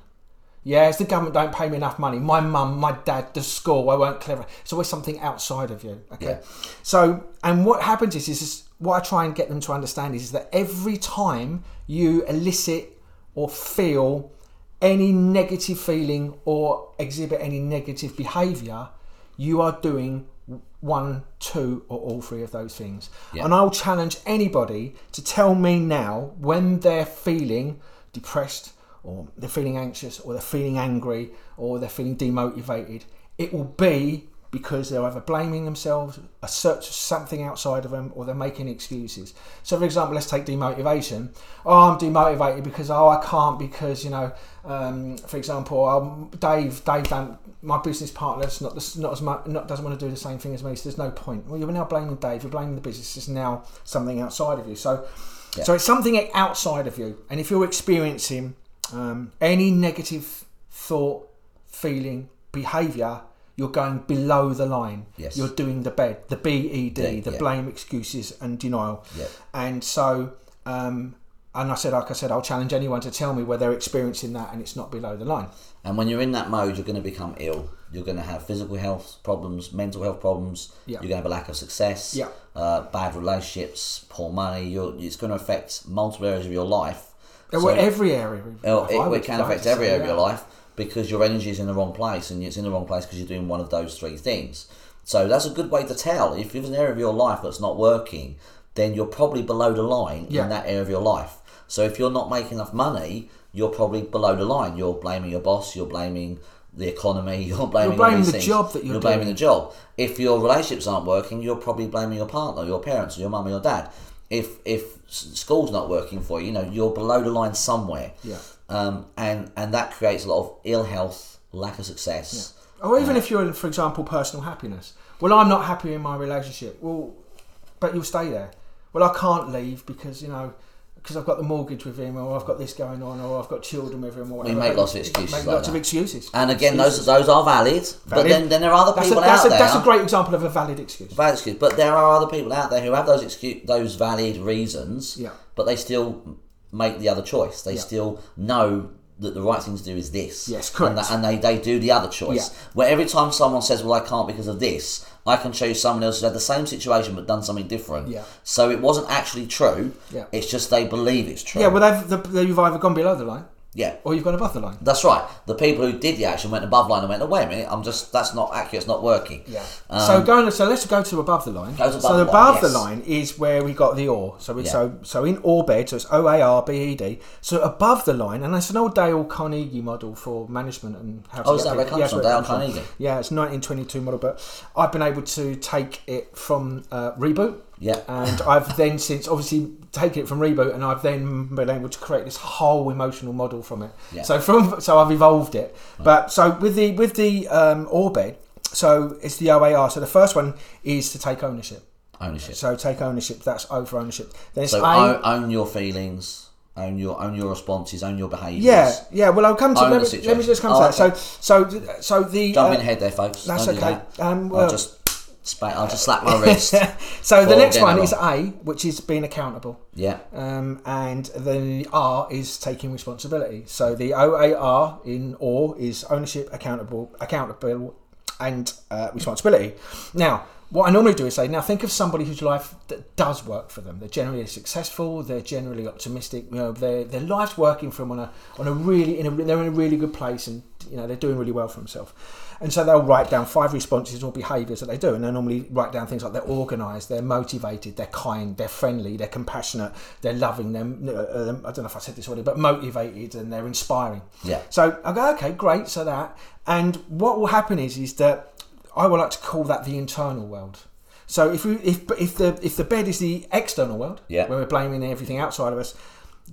Yeah, it's the government don't pay me enough money. My mum, my dad, the school, I weren't clever. It's always something outside of you. Okay. Yeah. So, and what happens is, is, is what I try and get them to understand is, is that every time you elicit or feel any negative feeling or exhibit any negative behaviour, you are doing one, two, or all three of those things. Yeah. And I'll challenge anybody to tell me now when they're feeling depressed, or they're feeling anxious, or they're feeling angry, or they're feeling demotivated. It will be because they're either blaming themselves, a search for something outside of them, or they're making excuses. So, for example, let's take demotivation. Oh, I'm demotivated because oh I can't because you know, um, for example, um, Dave, Dave, my business partner's not not as much, not doesn't want to do the same thing as me. So there's no point. Well, you're now blaming Dave. You're blaming the business. It's now something outside of you. So, Yeah. so it's something outside of you. And if you're experiencing um, any negative thought, feeling, behaviour, you're going below the line. Yes. You're doing the bed, the BED, Yeah, the yeah. blame, excuses, and denial. Yeah. And so, um, and I said, like I said, I'll challenge anyone to tell me where they're experiencing that and it's not below the line. And when you're in that mode, you're going to become ill. You're going to have physical health problems, mental health problems. Yeah. You're going to have a lack of success. Yeah. Uh, bad relationships, poor money. You're, it's going to affect multiple areas of your life. Well, every area. of it, it can affect every area of your life because your energy is in the wrong place, and it's in the wrong place because you're doing one of those three things. So that's a good way to tell. If there's an area of your life that's not working, then you're probably below the line Yeah. in that area of your life. So if you're not making enough money, you're probably below the line. You're blaming your boss. You're blaming the economy. You're blaming, all blaming the things. job that you're blaming doing. the job. If your relationships aren't working, you're probably blaming your partner, your parents, or your mum or your dad. If if school's not working for you, you know you're below the line somewhere. Yeah. Um, and and that creates a lot of ill health, lack of success. Or even if you're in, for example, personal happiness. Well, I'm not happy in my relationship. Well, but you'll stay there. Well, I can't leave because you know because I've got the mortgage with him, or I've got this going on, or I've got children with him, or whatever. make lots of excuses Make like lots of excuses. And again, those Excuses. those are valid, valid, but then, then there are other that's a, people that's, out a, there. that's a great example of a valid excuse. valid excuse, but there are other people out there who have those excuse, those valid reasons, Yeah. but they still make the other choice. They Yeah. still know that the right thing to do is this. Yes, correct. And, that- and they, they do the other choice. Yeah. Where every time someone says, "Well, I can't because of this," I can show you someone else who had the same situation but done something different. Yeah. So it wasn't actually true. Yeah. It's just they believe it's true. Yeah, well, they've, the, they- you've either gone below the line yeah. or you've gone above the line. That's right. The people who did the action went above line and went, oh, wait a minute, I'm just, that's not accurate, it's not working. Yeah. Um, so going, so let's go to above the line. Above so the line, above the yes. line is where we got the or. So we, Yeah. so so in or bed, so it's O A R B E D. So above the line, and that's an old Dale Carnegie model for management and how to. Oh, is that where it comes yeah, from, that's where it Dale Carnegie? Yeah, it's 1922 model, but I've been able to take it from uh, Reboot. Yeah. And I've then since obviously taken it from Reboot, and I've then been able to create this whole emotional model from it. Yeah. So from so I've evolved it. But so with the with the um, Orbed, so it's the OAR. So the first one is to take ownership. Ownership. So take ownership. That's O for ownership. Then it's So own, own your feelings, own your own your responses, own your behaviours. yeah, yeah. Well, I'll come to. Let me, let me just come situation. to that. So, so, so the. Jump uh, in ahead there, folks. That's Don't do okay. that. Um, well- I'll just I'll just slap my wrist. so the next one is. A, which is being accountable. Yeah. Um, and the R is taking responsibility. So the OAR in OR is ownership, accountable, accountable, and uh, responsibility. Now, what I normally do is say, now think of somebody whose life that does work for them. They're generally successful. They're generally optimistic. You know, their their life's working for them on a on a really in a they're in a really good place, and you know they're doing really well for themselves. And so they'll write down five responses or behaviours that they do, and they normally write down things like they're organised, they're motivated, they're kind, they're friendly, they're compassionate, they're loving. Them, uh, I don't know if I said this already, but motivated and they're inspiring. Yeah. So I go, okay, great. So that, and what will happen is, is that I would like to call that the internal world. So if we, if if the if the bed is the external world, Yeah. where we're blaming everything outside of us,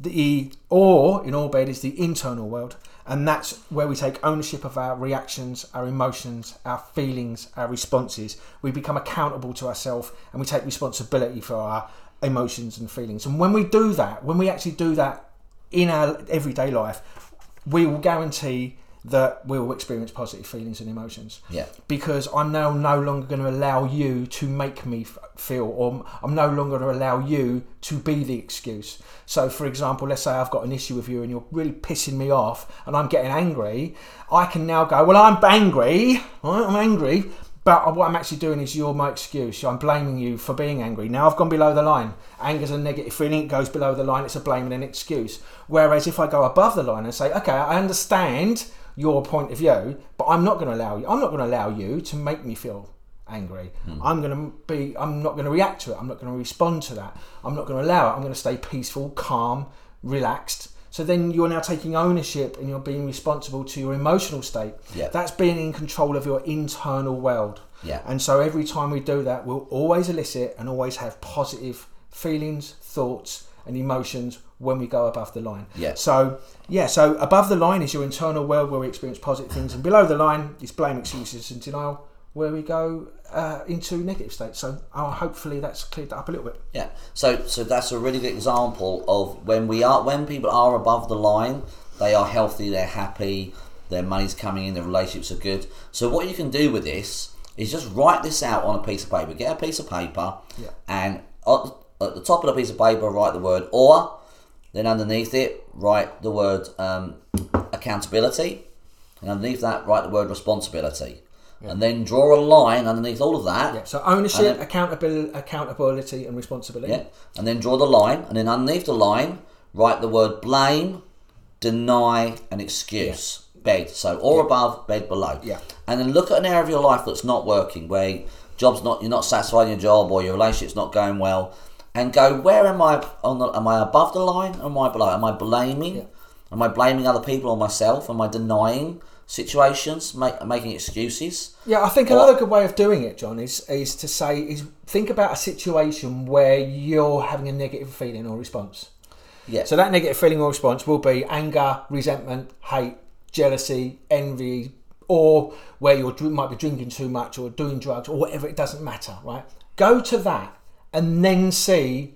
the or in all bed is the internal world, and that's where we take ownership of our reactions, our emotions, our feelings, our responses. We become accountable to ourselves, and we take responsibility for our emotions and feelings. And when we do that, when we actually do that in our everyday life, we will guarantee that we will experience positive feelings and emotions Yeah. because I'm now no longer going to allow you to make me f- feel, or I'm no longer going to allow you to be the excuse. So, for example, let's say I've got an issue with you and you're really pissing me off and I'm getting angry, I can now go, Well, I'm angry, right? I'm angry. But what I'm actually doing is you're my excuse. I'm blaming you for being angry. Now I've gone below the line. Anger's a negative feeling. It goes below the line. It's a blame and an excuse. Whereas if I go above the line and say, okay, I understand your point of view, but I'm not going to allow you. I'm not going to allow you to make me feel angry. Hmm. I'm going to be. I'm not going to react to it. I'm not going to respond to that. I'm not going to allow it. I'm going to stay peaceful, calm, relaxed. So then you're now taking ownership and you're being responsible to your emotional state. Yeah. That's being in control of your internal world. Yeah. And so every time we do that, we'll always elicit and always have positive feelings, thoughts, and emotions when we go above the line. Yeah. So yeah, so above the line is your internal world where we experience positive things, and below the line is blame, excuses, and denial where we go uh, into negative states. So uh, hopefully that's cleared that up a little bit. Yeah. So so that's a really good example of when we are when people are above the line, they are healthy, they're happy, their money's coming in, their relationships are good. So what you can do with this is just write this out on a piece of paper. Get a piece of paper Yeah. and at at the top of the piece of paper write the word or, then underneath it write the word um, accountability, and underneath that write the word responsibility. And then draw a line underneath all of that. Yeah. So ownership, then- accountability, accountability, and responsibility. Yeah. And then draw the line, and then underneath the line, write the word blame, deny, and excuse. Bed. So or above, bed below. Yeah. And then look at an area of your life that's not working, where job's not you're not satisfied in your job or your relationship's not going well, and go where am I on the am I above the line or am I below? Am I blaming? Am I blaming other people or myself? Am I denying situations, make, making excuses? Yeah, I think Or- another good way of doing it, John, is is to say is think about a situation where you're having a negative feeling or response. Yeah. So that negative feeling or response will be anger, resentment, hate, jealousy, envy, or where you might be drinking too much or doing drugs or whatever. It doesn't matter, right? Go to that and then see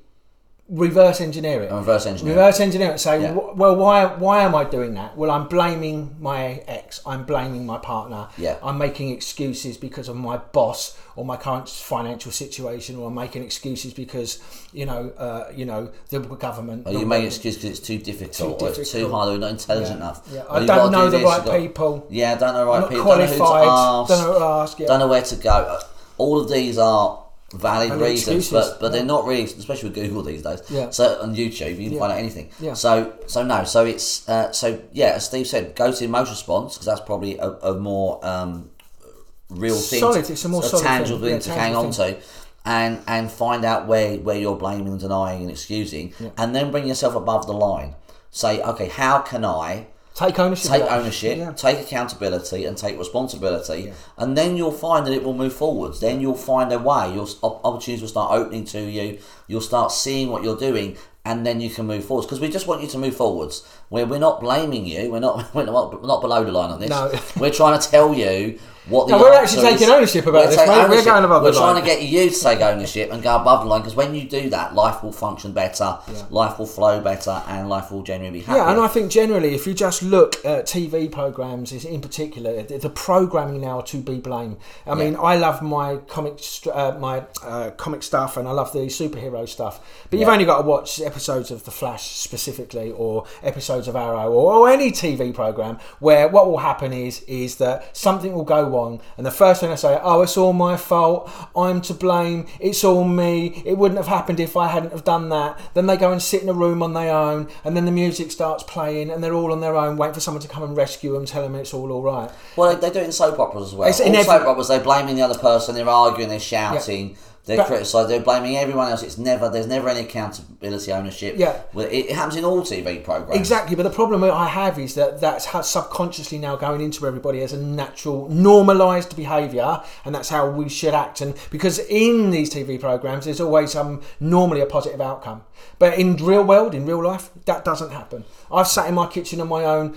reverse engineer it. reverse engineer. Reverse engineer it. Say, Yeah. Well, why why am I doing that? Well, I'm blaming my ex. I'm blaming my partner. Yeah. I'm making excuses because of my boss or my current financial situation, or I'm making excuses because you know, uh, you know, the government. Or you make excuses because it's too difficult, Too or it's too hard, or not intelligent Yeah. enough. Yeah. I don't know do the this, right got- people. Yeah, I don't know the right people. Don't know who qualified. to ask. Don't know who to ask. Yeah. Don't know where to go. All of these are valid reasons, but but they're not really, especially with Google these days. Yeah. So on YouTube, you can Yeah. find out anything. Yeah. So so no, so it's uh, so yeah, as Steve said, go to emotion response because that's probably a, a more um, real thing, Solid, it's a more solid tangible thing. thing Yeah, to hang on to. And, and find out where, where you're blaming, denying, and excusing, and then bring yourself above the line. Say, okay, how can I Take ownership. take ownership, Yeah. take accountability, and take responsibility, and then you'll find that it will move forwards. Then you'll find a way. Your opportunities will start opening to you. You'll start seeing what you're doing, and then you can move forwards. Because we just want you to move forwards. We're, we're not blaming you. We're not we're not, we're not below the line on this. No. We're trying to tell you what the No, we're actually taking is. ownership about We're this, mate. We're going above We're trying line. to get you to take ownership and go above the line. Because when you do that, life will function better. Life will flow better, and life will genuinely be happier. Yeah, and I think generally, if you just look at TV programs in particular, the programming now to be blamed. I mean, I love my comic, uh, my uh, comic stuff, and I love the superhero stuff. But you've only got to watch episodes of The Flash specifically, or episodes of Arrow, or, or any TV program where what will happen is is that something will go wrong, and the first thing I say, oh, it's all my fault. I'm to blame. It's all me. It wouldn't have happened if I hadn't have done that. Then they go and sit in a room on their own, and then the music starts playing, and they're all on their own, waiting for someone to come and rescue them, tell them it's all all right. Well, they, they do it in soap operas as well. It's All in every- soap operas, they're blaming the other person, they're arguing, they're shouting, they're But- criticising, they're blaming everyone else. It's never, there's never any accountability, ownership. Yeah. Well, it, it happens in all TV programs. Exactly, but the problem I have is that that's how subconsciously now going into everybody as a natural, normalised behaviour, and that's how we should act. And because in these TV programs, there's always um, normally a positive outcome, but in real world, in real life, that doesn't happen. I've sat in my kitchen on my own.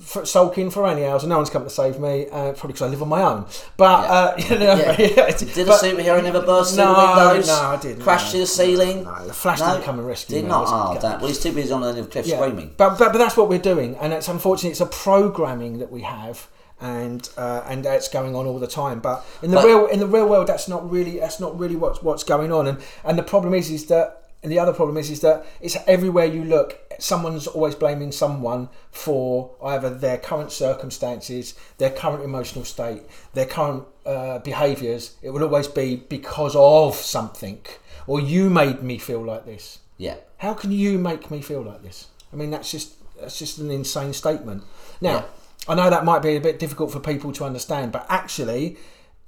For, sulking for any hours and no one's come to save me uh, probably because I live on my own but uh, you know Yeah. yeah. Did a superhero never burst through No, the windows? no, I didn't, Crashed no. through the ceiling? No, the Flash didn't come and rescue Did me. not? I was- Oh, damn. Well, he's too busy on the end of the cliff screaming. But, but but that's what we're doing, and it's unfortunately it's a programming that we have, and uh, and that's going on all the time. But in the But- real in the real world, that's not really that's not really what's what's going on. And and the problem is is that. And the other problem is, is that it's everywhere you look. Someone's always blaming someone for either their current circumstances, their current emotional state, their current uh, behaviours. It will always be because of something, or you made me feel like this. Yeah. How can you make me feel like this? I mean, that's just that's just an insane statement. Now, Yeah. I know that might be a bit difficult for people to understand, but actually,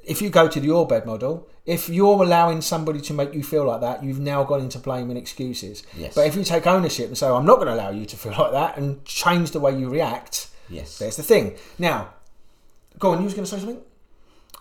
if you go to the your bed model, if you're allowing somebody to make you feel like that, you've now gone into blame and excuses. Yes. But if you take ownership and say, I'm not going to allow you to feel like that and change the way you react, Yes. there's the thing. Now, go on, you was going to say something?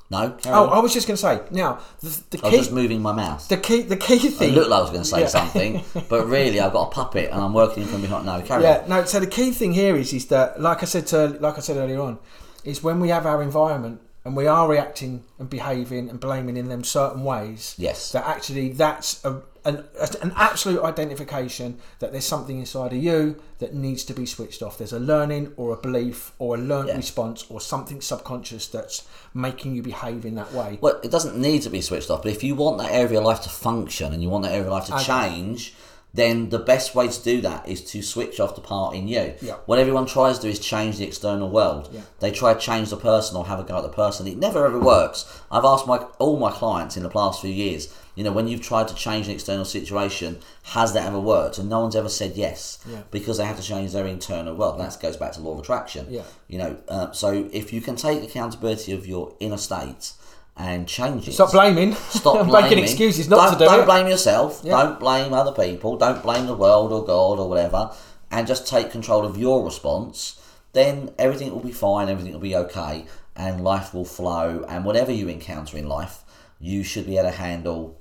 No. Oh, on. I was just going to say, now, the, the I was key. just moving my mouth. The key, the key It thing. looked like I was going to say Yeah. something, but really I've got a puppet and I'm working from behind. No, carry Yeah, on. no. So the key thing here is, is that, like I said to, like I said earlier on, is when we have our environment and we are reacting and behaving and blaming in them certain ways. Yes. That actually, that's a, an, an absolute identification that there's something inside of you that needs to be switched off. There's a learning or a belief or a learned Yeah. response or something subconscious that's making you behave in that way. Well, it doesn't need to be switched off, but if you want that area of your life to function and you want that area of life to Okay. change, then the best way to do that is to switch off the part in you. Yeah. What everyone tries to do is change the external world. Yeah. They try to change the person or have a go at the person. It never ever works. I've asked my all my clients in the past few years, you know, when you've tried to change an external situation, has that ever worked? And no one's ever said yes. Yeah. Because they have to change their internal world. That goes back to law of attraction. Yeah. You know, uh, so if you can take accountability of your inner state and change it. Stop blaming. Stop blaming. making excuses not don't, to do it. Don't it. blame yourself. Yeah. Don't blame other people. Don't blame the world or God or whatever. And just take control of your response. Then everything will be fine. Everything will be okay, and life will flow. And whatever you encounter in life, you should be able to handle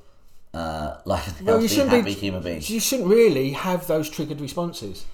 uh, like a Well, healthy, you shouldn't happy be. human being. You shouldn't really have those triggered responses,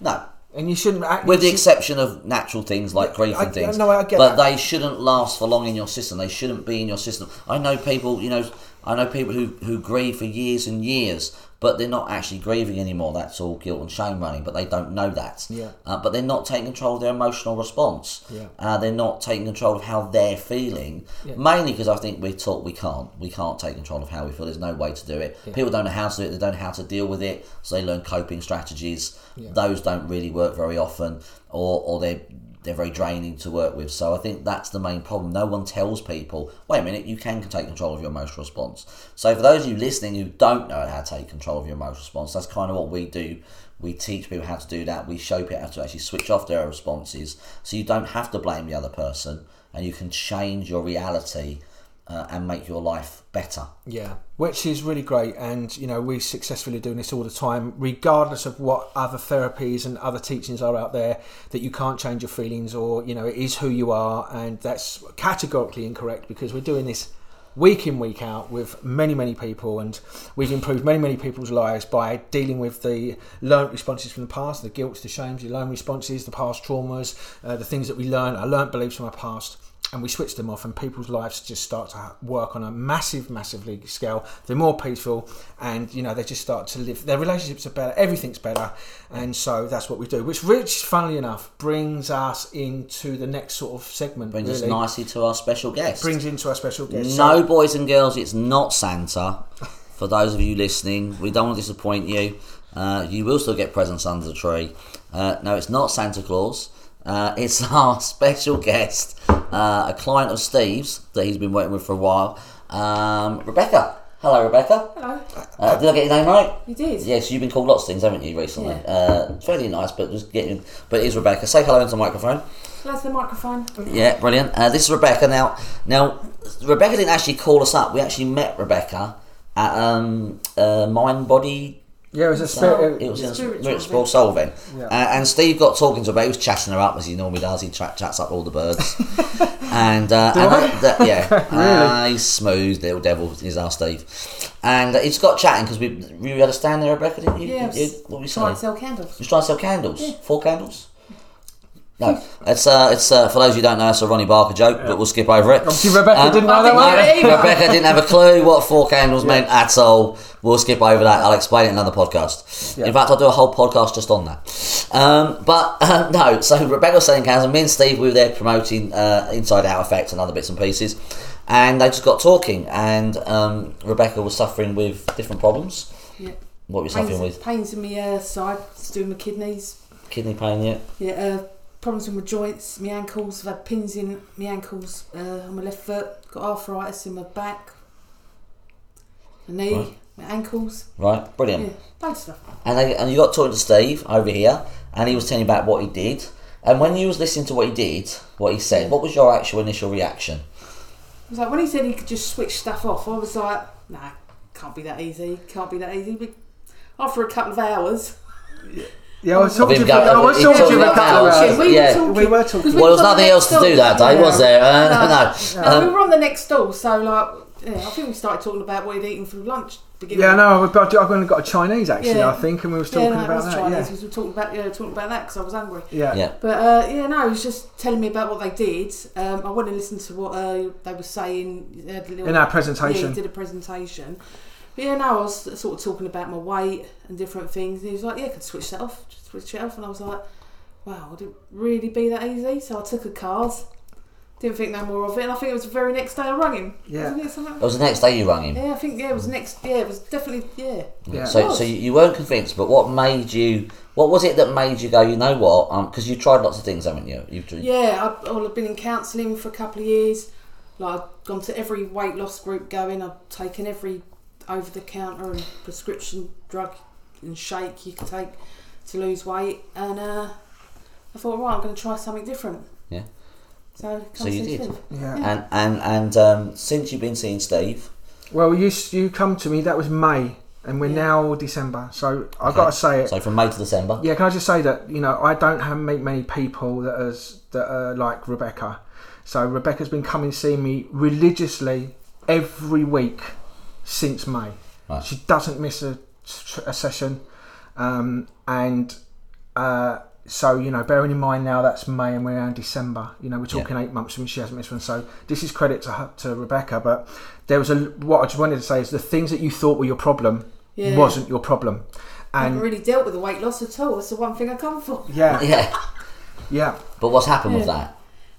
No, and you shouldn't. Act, with the should- exception of natural things like grief I- and things. no, I get but that. they shouldn't last for long in your system. They shouldn't be in your system. I know people, you know, I know people who, who grieve for years and years, but they're not actually grieving anymore. That's all guilt and shame running, but they don't know that. Yeah. Uh, but they're not taking control of their emotional response. Yeah. Uh, they're not taking control of how they're feeling. Mainly because I think we're taught we can't. We can't take control of how we feel. There's no way to do it. People don't know how to do it. They don't know how to deal with it. So they learn coping strategies. Those don't really work very often, or or they they're very draining to work with. So I think that's the main problem. No one tells people, wait a minute, you can take control of your emotional response. So for those of you listening who don't know how to take control of your emotional response, that's kind of what we do. We teach people how to do that. We show people how to actually switch off their responses so you don't have to blame the other person and you can change your reality uh, and make your life better. Yeah, which is really great, and you know we're successfully doing this all the time, regardless of what other therapies and other teachings are out there. That you can't change your feelings, or you know it is who you are, and that's categorically incorrect because we're doing this week in week out with many many people, and we've improved many many people's lives by dealing with the learnt responses from the past, the guilts, the shames, the learned responses, the past traumas, uh, the things that we learn, our learnt beliefs from our past and we switch them off and people's lives just start to work on a massive massively scale they're more peaceful and you know they just start to live their relationships are better everything's better and so that's what we do which which funnily enough brings us into the next sort of segment Brings us nicely to our special guest. brings into our special guest No, boys and girls, it's not Santa. For those of you listening, we don't want to disappoint you. Uh, you will still get presents under the tree. Uh, no, it's not Santa Claus. Uh, it's our special guest, uh, a client of Steve's that he's been working with for a while, um, Rebecca. Hello, Rebecca. Hello. Uh, did I get your name right? You did. Yes, you've been called lots of things, haven't you, recently? Yeah. Uh, fairly nice, but just getting. But it is Rebecca. Say hello into the microphone. Hello to the microphone. Yeah, brilliant. Uh, this is Rebecca. Now, now Rebecca didn't actually call us up. We actually met Rebecca at um, uh, Mind Body. Yeah it was a spirit It was in Spiritual Spiritual Solving. Yeah. Uh, and Steve got talking to her. He was chatting her up as he normally does. He tra- chats up all the birds. and uh, and I? that, that- yeah, uh, he's smooth little devil. Is our Steve. And uh, he just got chatting because we you had a stand there, Rebecca, didn't you? Yeah, You- you- what were you trying saying? to sell candles. Just trying to sell candles. Four candles. No, it's uh, it's uh, for those who don't know, it's a Ronnie Barker joke, but we'll skip over it. obviously Rebecca Um, didn't know that think one I did. either. Rebecca didn't have a clue what four candles meant at all. We'll skip over that. I'll explain it in another podcast. Yeah. In fact, I'll do a whole podcast just on that. Um, but uh, no, so Rebecca was selling candles, and me and Steve we were there promoting uh, Inside Out Effects and other bits and pieces. And they just got talking, and um, Rebecca was suffering with different problems. Yeah. What were you suffering with? pains in my uh, side, to do with my kidneys. Kidney pain, yeah. Yeah, uh, problems with my joints, my ankles. I've had pins in my ankles uh, on my left foot. Got arthritis in my back, my knee, Right. My ankles. Right, brilliant. Yeah, loads stuff. and they, and you got talking to Steve over here, and he was telling you about what he did. And when you was listening to what he did, what he said, what was your actual initial reaction? was like when he said he could just switch stuff off, I was like, nah, can't be that easy. Can't be that easy. But after a couple of hours, Yeah, I was talking to Of you. him for- I go- was talking to you a about couple of hours. hours. we were talking. We were talking. 'cause Well, it was was nothing else to do that stall. day, was there? Uh, no. No, Um, we were on the next door, so like, yeah, I think we started talking about what he'd eaten for lunch. to begin Yeah, no, I've got, only got a Chinese actually, Yeah. I think, and we were Yeah, talking no, it about was that. Chinese Yeah. because we were talking about yeah, talking about that because I was hungry. Yeah. Yeah. But uh, yeah, no, he was just telling me about what they did. Um, I went and listened to what uh, they were saying. They had a little, In our yeah, presentation. he did a presentation. But yeah, no, I was sort of talking about my weight and different things. And he was like, "Yeah, I could switch that off, just switch it off." And I was like, "Wow, would it really be that easy?" So I took a card. Didn't think no more of it, and I think it was the very next day I rang him. Yeah. Wasn't it something? It was the next day you rang him. Yeah, I think yeah, it was next. Yeah, it was definitely yeah. Yeah. So, so you you weren't convinced, but what made you? What was it that made you go? You know what? Because you tried lots of things, haven't you? You've tried, Yeah, I've, I've been in counselling for a couple of years. Like I've gone to every weight loss group going. I've taken every over the counter and prescription drug and shake you can take to lose weight. And uh, I thought, right, I'm going to try something different. Yeah. So, So you did. Steve. Yeah. And and and um, since you've been seeing Steve, Well, you you come to me. That was May, and we're Yeah. now December. So I've Okay. got to say it. so from May to December. Yeah, can I just say that you know I don't have meet many people that is that are like Rebecca. So Rebecca's been coming to see me religiously every week since May. Right. She doesn't miss a, a session, um, and uh, so you know, bearing in mind now that's May and we're now in December. You know, we're talking eight months and she hasn't missed one. So this is credit to her, to Rebecca. But there was a what I just wanted to say is the things that you thought were your problem Yeah. wasn't your problem, I haven't and really dealt with the weight loss at all. That's the one thing I come for. yeah, Yeah. yeah. But what's happened with that?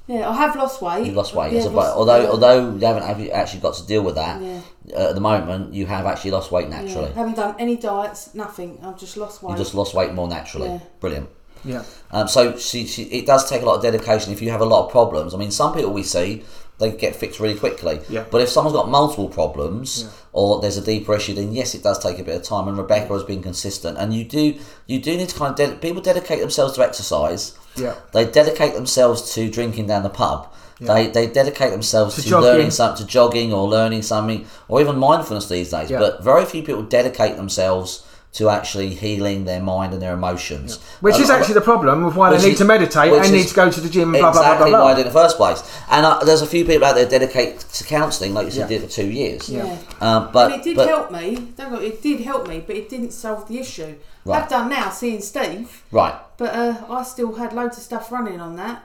Yeah, I have lost weight. You've lost weight. Yeah, So, I've lost- although yeah. although you haven't actually got to deal with that Yeah. uh, at the moment, you have actually lost weight Yeah, naturally. haven't done any diets, nothing. I've just lost weight. You just lost weight more naturally. Yeah. Brilliant. Yeah, Um, so she, she, it does take a lot of dedication if you have a lot of problems. I mean, some people we see they get fixed really quickly. Yeah. But if someone's got multiple problems Yeah. or there's a deeper issue, then yes, it does take a bit of time. And Rebecca has been consistent. And you do you do need to kind of ded- people dedicate themselves to exercise. yeah, They dedicate themselves to drinking down the pub. Yeah. They, they dedicate themselves To to, learning something, to jogging or learning something, or even mindfulness these days. Yeah. But very few people dedicate themselves to actually healing their mind and their emotions. which A is lot actually the problem with why they need is- to meditate which and need to go to the gym. Blah blah blah exactly blah why I did in the first place. And uh, there's a few people out there dedicate to counselling, like you said, Yeah. did for two years. Yeah. Um, but and it did but, help me. Don't get- It did help me, but it didn't solve the issue. Right. I've done now, seeing Steve, right. but uh, I still had loads of stuff running on that.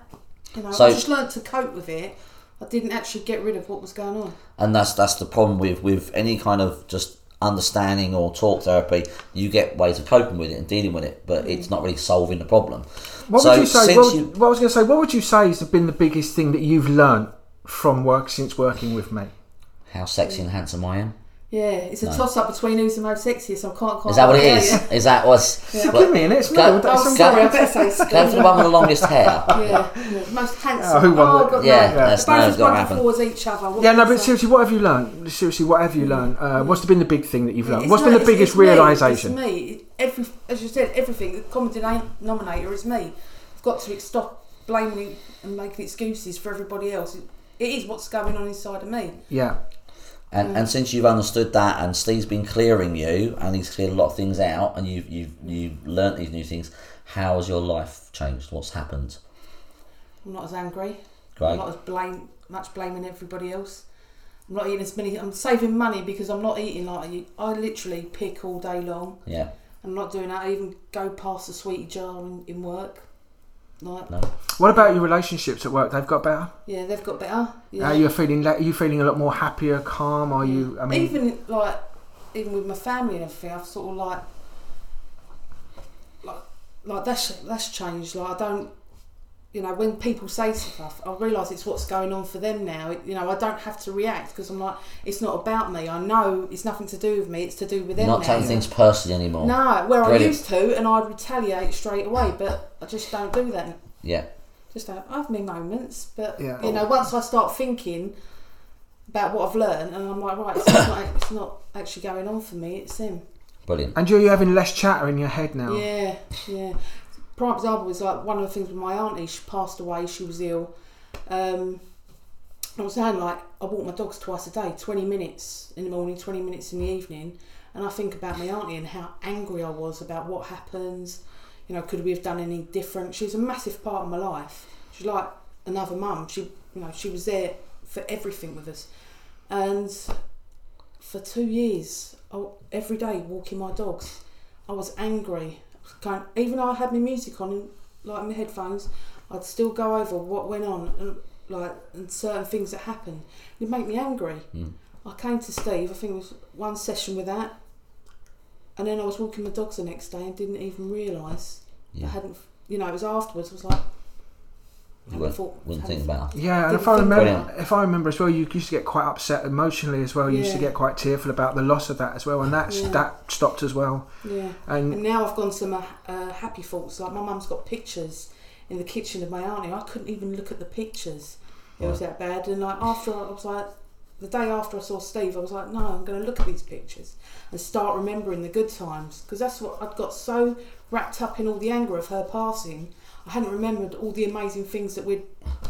You know, So- I just learned to cope with it. I didn't actually get rid of what was going on. and that's that's the problem with with any kind of just understanding or talk therapy. You get ways of coping with it and dealing with it, but mm. it's not really solving the problem. What so would you say? What, you, what I was going to say. What would you say has been the biggest thing that you've learned from work since working with me? how sexy and handsome I am. Yeah, it's a toss up between who's the most sexiest. So I can't quite. Is that what it yeah, is? Yeah. Is that what's? Yeah. what- Give me an it's Go- no. That's Oh, sorry, I better say Go for the one with the longest hair. Yeah, yeah, most handsome. Oh, who won the- God, Yeah, no. that's- no, it's gotta wonderful as each other. What Yeah, no, but say? seriously, what have you learned? Seriously, what have you learned? Uh, what's been the big thing that you've learned? It's What's not- been the biggest it's me, realization? It's me. Every, as you said, everything. The common denominator is me. I've got to stop blaming and making excuses for everybody else. It, it is what's going on inside of me. Yeah, And, and since you've understood that, and Steve's been clearing you, and he's cleared a lot of things out, and you've you've you've learnt these new things. How has your life changed? What's happened? I'm not as angry. Great. I'm not as blame, much blaming everybody else. I'm not eating as many. I'm saving money because I'm not eating like you. I literally pick all day long. Yeah. I'm not doing that. I even go past the sweetie jar in, in work. Like, No. What about your relationships at work? They've got better. yeah, they've got better. Yeah. Are you feeling? le- Are you feeling a lot more happier, calm? Are you? I mean, even like even with my family and everything, I've sort of like like like that's that's changed. Like I don't, you know, when people say stuff, I realise it's what's going on for them now. It, you know, I don't have to react because I'm like, it's not about me. I know it's nothing to do with me. It's to do with them Not now. taking things personally anymore. No, where I used to, and I'd retaliate straight away, but I just don't do that. Yeah. Just don't. I have my moments, but Yeah. you know, once I start thinking about what I've learned, and I'm like, right, it's not, it's not actually going on for me. It's him. Brilliant. and you're having less chatter in your head now. Yeah, yeah. Prime example was like one of the things with my auntie. She passed away. She was ill. Um, I was saying like I walk my dogs twice a day, twenty minutes in the morning, twenty minutes in the evening, and I think about my auntie and how angry I was about what happens. You know, could we have done any different? She's a massive part of my life. She's like another mum. She, you know, she was there for everything with us, and for two years, I, every day walking my dogs, I was angry. Kind even though I had my music on, like my headphones, I'd still go over what went on and like and certain things that happened. It make me angry. Mm. I came to Steve. I think it was one session with that, and then I was walking my dogs the next day and didn't even realise Yeah. I hadn't. You know, it was afterwards. I was like, wouldn't, thought- wouldn't hadn't think about. Yeah, and if I remember, about if I remember as well, you used to get quite upset emotionally as well. You used to get quite tearful about the loss of that as well, and that's Yeah. that stopped as well. yeah. And And now I've gone to my uh, happy thoughts. Like my mum's got pictures in the kitchen of my auntie. I couldn't even look at the pictures. It was that bad. And like after I was like, the day after I saw Steve, I was like, no, I'm going to look at these pictures and start remembering the good times because that's what I'd got so wrapped up in all the anger of her passing. I hadn't remembered all the amazing things that we'd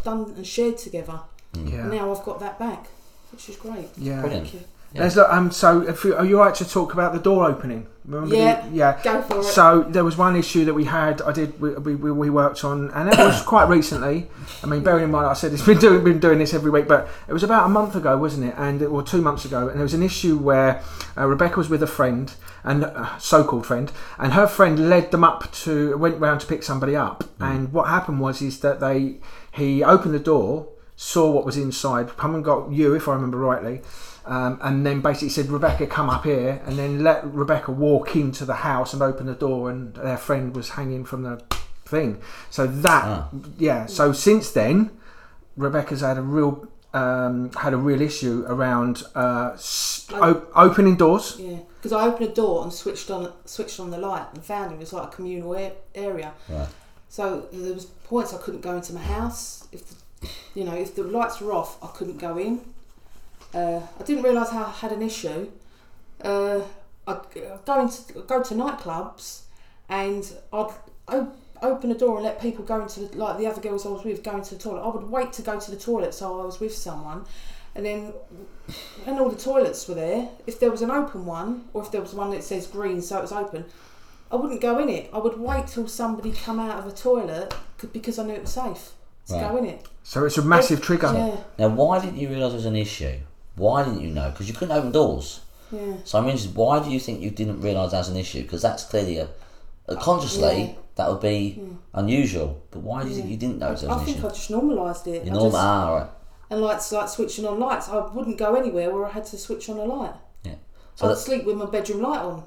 done and shared together. And yeah, now I've got that back, which is great. yeah. Brilliant. Thank you. Yeah. There's a- um, so if you, are you right to talk about the door opening? Remember Yeah. The, yeah. Go for it. So there was one issue that we had. I did. We, we, we we worked on, and it was quite recently. I mean, bearing in mind, I said it's been doing been doing this every week, but it was about a month ago, wasn't it? And it, or two months ago, and there was an issue where uh, Rebecca was with a friend, and uh, so-called friend, and her friend led them up to went round to pick somebody up, and what happened was is that they he opened the door, saw what was inside, come and got you, if I remember rightly. Um, and then basically said, Rebecca, come up here, and then let Rebecca walk into the house and open the door, and their friend was hanging from the thing. So that, Ah. yeah. So since then, Rebecca's had a real um, had a real issue around uh, s- op- opening doors. Yeah, because I opened a door and switched on switched on the light and found it was like a communal a- area. Right. So there was points I couldn't go into my house if the, you know if the lights were off I couldn't go in. Uh, I didn't realise I had an issue. Uh, I'd I'd go into go to nightclubs and I'd op- open the door and let people go into the, like the other girls I was with go into the toilet. I would wait to go to the toilet so I was with someone, and then when all the toilets were there, if there was an open one or if there was one that says green so it was open, I wouldn't go in it. I would wait till somebody come out of a toilet because I knew it was safe to Right. go in it. So it's a massive trigger. Yeah, Now, why didn't you realise it was an issue? Why didn't you know? Because you couldn't open doors. yeah. So I mean, why do you think you didn't realise that's an issue? Because that's clearly a, a consciously Yeah. that would be unusual. But why do you think you didn't know? it I was an think issue? I just normalised it. You I normal, just- ah, right. and lights like switching on lights. I wouldn't go anywhere where I had to switch on a light. Yeah. So I'd sleep with my bedroom light on.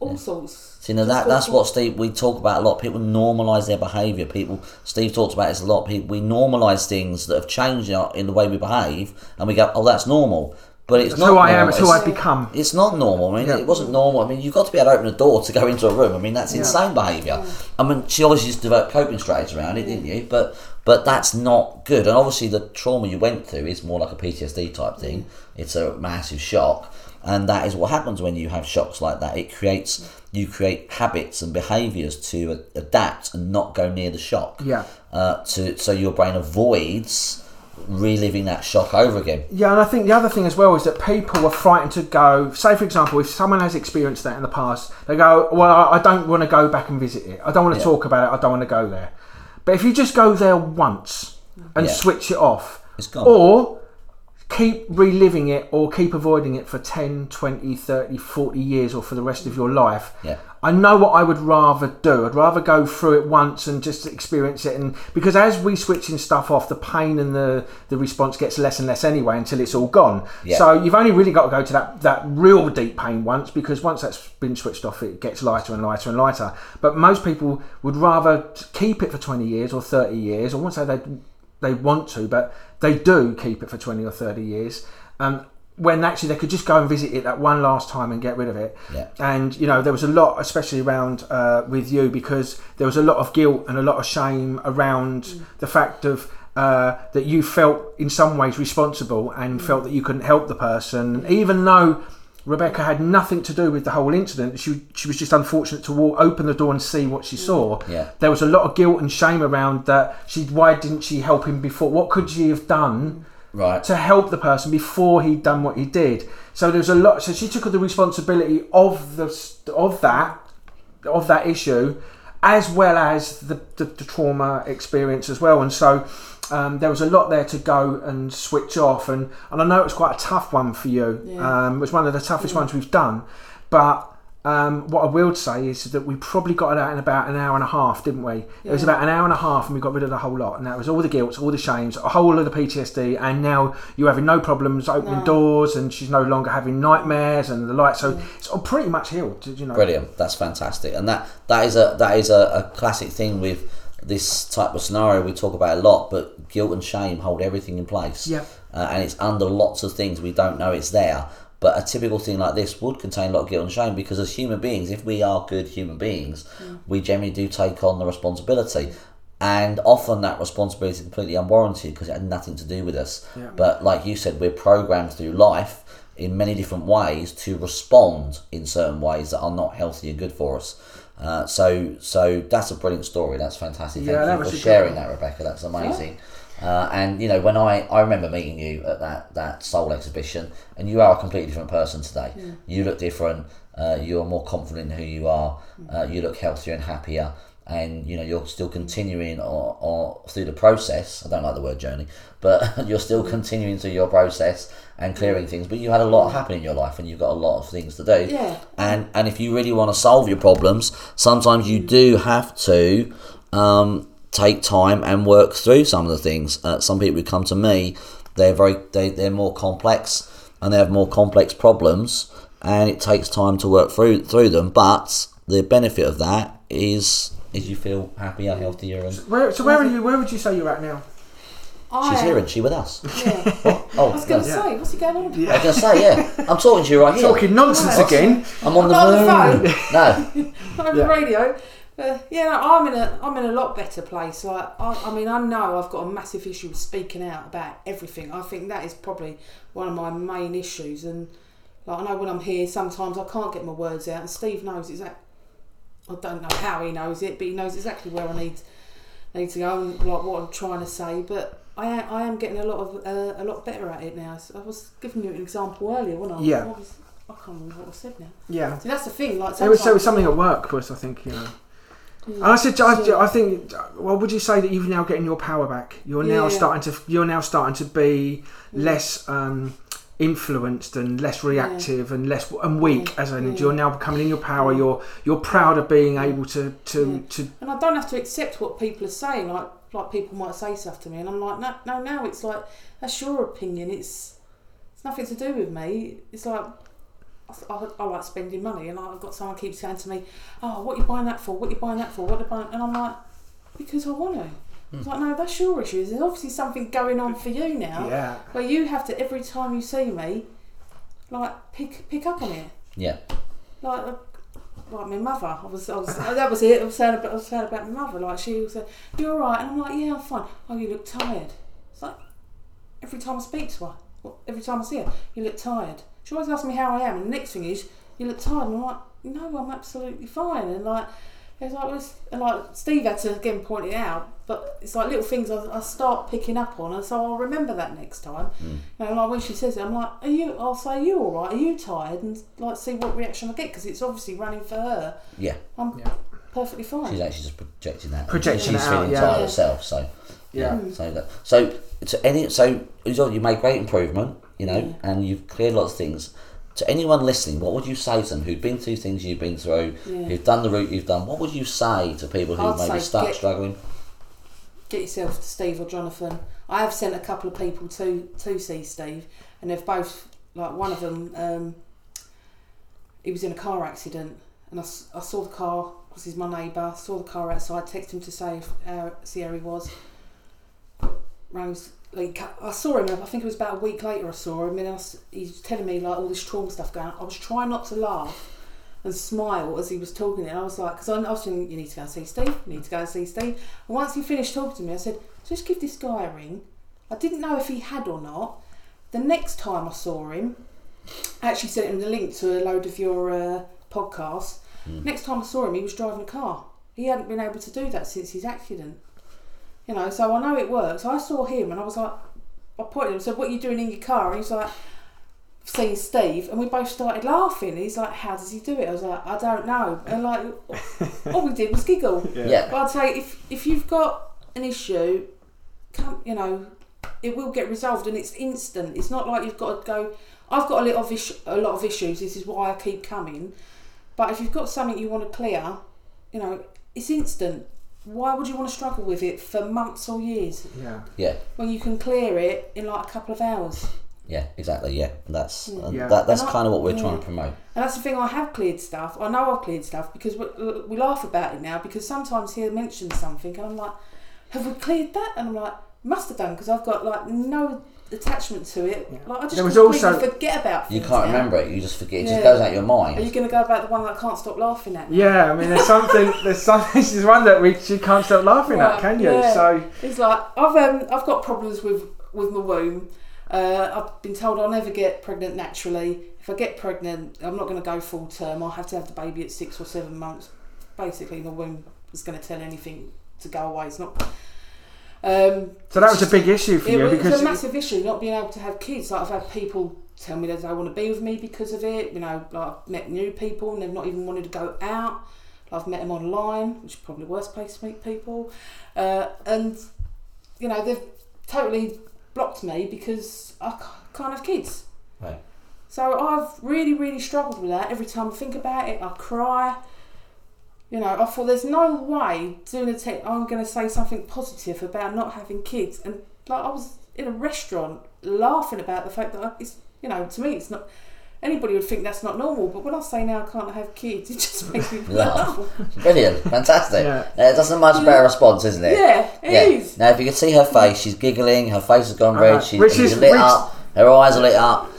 All sorts. see, now that that's what Steve we talk about a lot. People normalise their behaviour. People Steve talks about this a lot. People, we normalise things that have changed in, the way we behave, and we go, "Oh, that's normal." But it's It's not. who I am. normal. It's who I've become. It's not normal. I mean, Yeah. it wasn't normal. I mean, you've got to be able to open a door to go into a room. I mean, that's Yeah. insane behaviour. I mean, she obviously just developed coping strategies around it, didn't you? But but that's not good. And obviously, the trauma you went through is more like a PTSD type thing. It's a massive shock, and that is what happens when you have shocks like that. It creates you create habits and behaviours to adapt and not go near the shock. Yeah. Uh, to so your brain avoids reliving that shock over again. Yeah, and I think the other thing as well is that people are frightened to go. Say, for example, if someone has experienced that in the past, they go, "Well, I don't want to go back and visit it. I don't want to Yeah. talk about it. I don't want to go there." But if you just go there once and Yeah. switch it off, It's gone. or keep reliving it or keep avoiding it for 10, 20, 30, 40 years or for the rest of your life. Yeah. I know what I would rather do. I'd rather go through it once and just experience it and because as we switching stuff off the pain and the the response gets less and less anyway until it's all gone. Yeah. So you've only really got to go to that that real deep pain once because once that's been switched off it gets lighter and lighter and lighter. But most people would rather keep it for 20 years or 30 years. I won't say they they want to, but they do keep it for 20 or 30 years. Um, when actually they could just go and visit it that one last time and get rid of it. Yeah. And you know there was a lot, especially around uh, with you, because there was a lot of guilt and a lot of shame around the fact of uh, that you felt in some ways responsible and felt that you couldn't help the person, even though. Rebecca had nothing to do with the whole incident. She she was just unfortunate to walk, open the door and see what she saw. Yeah. There was a lot of guilt and shame around that. She why didn't she help him before? What could she have done Right. to help the person before he'd done what he did. So there's a lot. So she took the responsibility of the of that of that issue, as well as the, the, the trauma experience as well. And so um, there was a lot there to go and switch off. And, and I know it was quite a tough one for you. Yeah. Um, it was one of the toughest ones we've done. But um, what I will say is that we probably got it out in about an hour and a half, didn't we? It was about an hour and a half, and we got rid of the whole lot. And that was all the guilt, all the shames, a whole lot of the PTSD. And now you're having no problems opening No. doors, and she's no longer having nightmares and the like. So it's all pretty much healed, you know. Brilliant. That's fantastic. And that that is a that is a, a classic thing with this type of scenario we talk about a lot. But guilt and shame hold everything in place. Yeah. Uh, and it's under lots of things we don't know it's there. But a typical thing like this would contain a lot of guilt and shame because as human beings, if we are good human beings, we generally do take on the responsibility. And often that responsibility is completely unwarranted because it had nothing to do with us. Yeah. But like you said, we're programmed through life in many different ways to respond in certain ways that are not healthy and good for us. Uh, so, so that's a brilliant story. That's fantastic. Thank Yeah, you for sharing that, Rebecca. That's amazing. Uh, and you know, when I, I remember meeting you at that, that soul exhibition, and you are a completely different person today. You look different. Uh, you're more confident in who you are. Uh, you look healthier and happier. And you know you're still continuing or, or through the process. I don't like the word journey, but you're still continuing through your process and clearing things. But you had a lot happen in your life, and you've got a lot of things to do. Yeah. And and if you really want to solve your problems, sometimes you do have to um, take time and work through some of the things. Uh, some people who come to me, they're very they, they're more complex and they have more complex problems, and it takes time to work through through them. But the benefit of that is is you feel happier, healthier, and Where, so where are you? Where would you say you're at now? I she's am- here and she with us. Yeah. Oh, I was going to no. say, what's he going on? I was going to say, yeah, I'm talking to you right here. Talking nonsense Right. again. I'm on the I'm on moon. the No, on Yeah. the radio. Uh, yeah, no, I'm in a I'm in a lot better place. Like I, I mean, I know I've got a massive issue with speaking out about everything. I think that is probably one of my main issues. And like I know when I'm here, sometimes I can't get my words out. And Steve knows exactly. I don't know how he knows it, but he knows exactly where I need need to go and like what I'm trying to say. But I am, I am getting a lot of uh, a lot better at it now. So I was giving you an example earlier, wasn't I? Yeah. What was, I can't remember what I said now. Yeah. See, that's the thing. Like There was, there was something at work, was I think, you know. And I said, I, I think, well, would you say that you're now getting your power back? You're now Yeah. starting to, you're now starting to be less um, influenced and less reactive and less and weak. Yeah. As Yeah. you're now becoming in your power. You're you're proud of being able to to Yeah. to. and I don't have to accept what people are saying. Like like people might say stuff to me, and I'm like, no, no, now it's like that's your opinion. It's it's nothing to do with me. It's like. I, I, I like spending money, and I've got someone keeps saying to me, "Oh, what are you buying that for? What are you buying that for? What are you buying?" And I'm like, "Because I want to." It's like, no, that's your issue. There's obviously something going on for you now, Yeah. where you have to every time you see me, like pick pick up on it. yeah, like uh, like my mother. I was, I was that was it. I was saying about, I was about my mother. Like she was, uh, "You all right?" And I'm like, "Yeah, I'm fine." Oh, you look tired. It's like every time I speak to her, every time I see her, you look tired. She always asks me how I am, and the next thing is, "You look tired." And I'm like, "No, I'm absolutely fine." And like. It's like, well, it's- and like Steve had to again point it out, but it's like little things I, I start picking up on, and so I'll remember that next time. Hmm. You know, like when she says it, I'm like, "Are you?" I'll say, "Are you all right? Are you tired?" And like see what reaction I get because it's obviously running for her. yeah. I'm Yeah. perfectly fine. She's actually just projecting that. Projecting She's it out, feeling yeah. tired Yeah. herself, so Yeah. Hmm. So that so to any so you made great improvement, you know, Yeah. and you've cleared lots of things. To anyone listening, what would you say to them who've been through things you've been through, Yeah. who've done the route you've done? What would you say to people who I'd maybe start get- struggling? Get yourself to Steve or Jonathan. I have sent a couple of people to to see Steve, and they've both like one of them. Um, he was in a car accident, and I saw the car because he's my neighbour. Saw the car outside. Texted him to say if, uh, see how he was. Rang his- like I saw him. I think it was about a week later. I saw him, and I was, he's telling me like all this trauma stuff going. on. I was trying not to laugh and smile as he was talking. And I was like, because I, I was thinking, you need to go and see Steve. You need to go and see Steve. And once he finished talking to me, I said, just give this guy a ring. I didn't know if he had or not. The next time I saw him, I actually sent him the link to a load of your uh, podcasts. Next time I saw him, he was driving a car. He hadn't been able to do that since his accident. You know, so I know it works. I saw him and I was like, I pointed at him, said, "What are you doing in your car?" And he's like, "Seeing Steve," and we both started laughing. He's like, "How does he do it?" I was like, "I don't know," and like, all we did was giggle. Yeah. But I'd say if if you've got an issue, come, you know, it will get resolved, and it's instant. It's not like you've got to go. I've got a lot of issue, a lot of issues. This is why I keep coming. But if you've got something you want to clear, you know, it's instant. Why would you want to struggle with it for months or years Yeah. Yeah. when you can clear it in like a couple of hours? Yeah, exactly. Yeah, that's and Yeah. that, that's And I- kind of what we're yeah. trying to promote. And that's the thing. I have cleared stuff. I know I've cleared stuff because we, we laugh about it now. Because sometimes he'll mention something, and I'm like, "Have we cleared that?" And I'm like, "Must have done," because I've got like no attachment to it. Like I just There was also- forget about. You can't now. remember it. You just forget. It just goes out your mind. Are you going to go about the one that I can't stop laughing at? Yeah, I mean, there's something. There's something. This is one that we you can't stop laughing at, can you? yeah. So It's like I've um, I've got problems with with my womb. Uh, I've been told I'll never get pregnant naturally. If I get pregnant, I'm not going to go full term. I'll have to have the baby at six or seven months. Basically, my womb is going to tell anything to go away. It's not. Um, So that was a big issue for it you was because a massive issue not being able to have kids. Like I've had people tell me that they want to be with me because of it. You know, like I've met new people and they've not even wanted to go out. I've met them online, which is probably the worst place to meet people. Uh, and you know, they've totally blocked me because I can't have kids. Right. So I've really, really struggled with that. Every time I think about it, I cry. You know, I thought there's no way doing a tech I'm going to say something positive about not having kids. And like I was in a restaurant laughing about the fact that I, it's, you know, to me it's not. Anybody would think that's not normal, but when I say now I can't have kids, it just makes me Laugh. laugh. Brilliant, fantastic. Yeah. Yeah. That's a much better response, isn't it? Yeah, it is. Now, if you could see her face, she's giggling. Her face has gone red. Uh, She's, which she's is- lit which- up. Her eyes are lit up.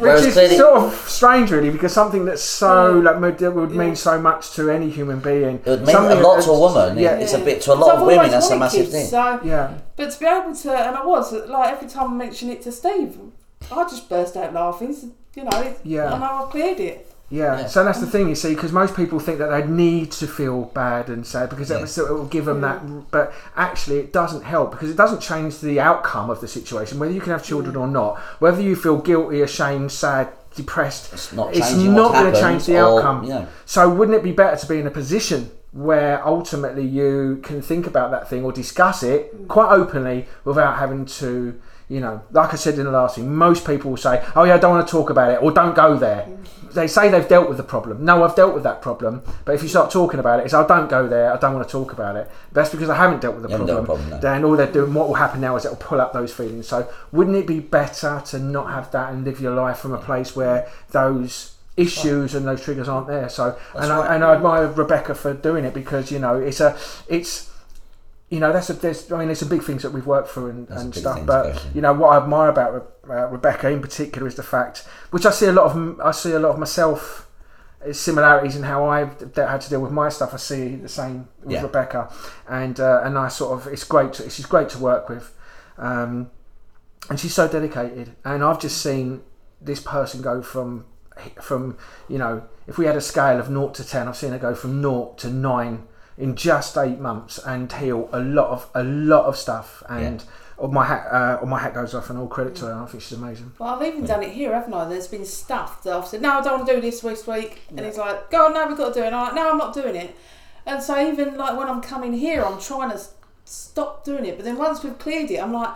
Which is clearly, sort of strange, really, because something that's so like would- that mean Yeah. so much to any human being. it would mean something a lot to a woman. Yeah, It's a bit to a lot of women. That's a massive kids, thing. So, yeah. but to be able to, and I was like every time I mention it to Steve, I just burst out laughing. So, you know, it, Yeah. I know I've cleared it. Yeah, Yeah. so that's the thing you see, because most people think that they need to feel bad and sad because it, will, it will give them that, but actually it doesn't help because it doesn't change the outcome of the situation, whether you can have children mm. or not, whether you feel guilty, ashamed, sad, depressed. It's not not going to change the or, outcome. Know, So wouldn't it be better to be in a position where ultimately you can think about that thing or discuss it quite openly without having to, you know, like I said in the last thing, most people will say, "Oh yeah, I don't want to talk about it," or "Don't go there." They say they've dealt with the problem. No, I've dealt with that problem. But if you start talking about it, it's, "I don't go there. I don't want to talk about it." That's because I haven't dealt with the You problem. dealt with Then all they're doing, what will happen now is it'll pull up those feelings. So wouldn't it be better to not have that and live your life from a place where those issues and those triggers aren't there? So That's and right. I, and I admire Rebecca for doing it because you know it's a it's you know that's a there's I mean there's some big things that we've worked through and, and stuff but you know what I admire about Re- uh, Rebecca in particular is the fact which I see a lot of I see a lot of myself uh, similarities in how I've had to deal with my stuff. I see the same with Yeah. Rebecca. And uh, and I sort of it's great to, she's great to work with. Um, and she's so dedicated. And I've just seen this person go from from you know if we had a scale of 0 to 10 I've seen her go from 0 to 9 in just 8 months and heal a lot of a lot of stuff and all my hat uh, all my hat goes off and all credit to her I think she's amazing Well, I've even done it here, haven't I? There's been stuff that I've said, no, I don't want to do this this week. And he's like, go on, no, we've got to do it. And I'm like, no, I'm not doing it. And so even like when I'm coming here, I'm trying to stop doing it. But then once we've cleared it, I'm like,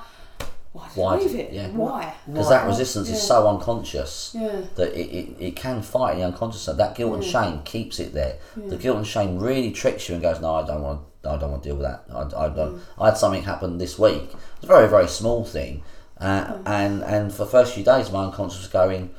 why did Why I leave it? yeah. Why? because that resistance is so unconscious Yeah. that it, it, it can fight in the unconscious. That guilt and shame keeps it there. The guilt and shame really tricks you and goes, no, I don't want. I don't want to deal with that. I, I don't. I had something happen this week. It's a very very small thing, uh, and and for the first few days, my unconscious was going.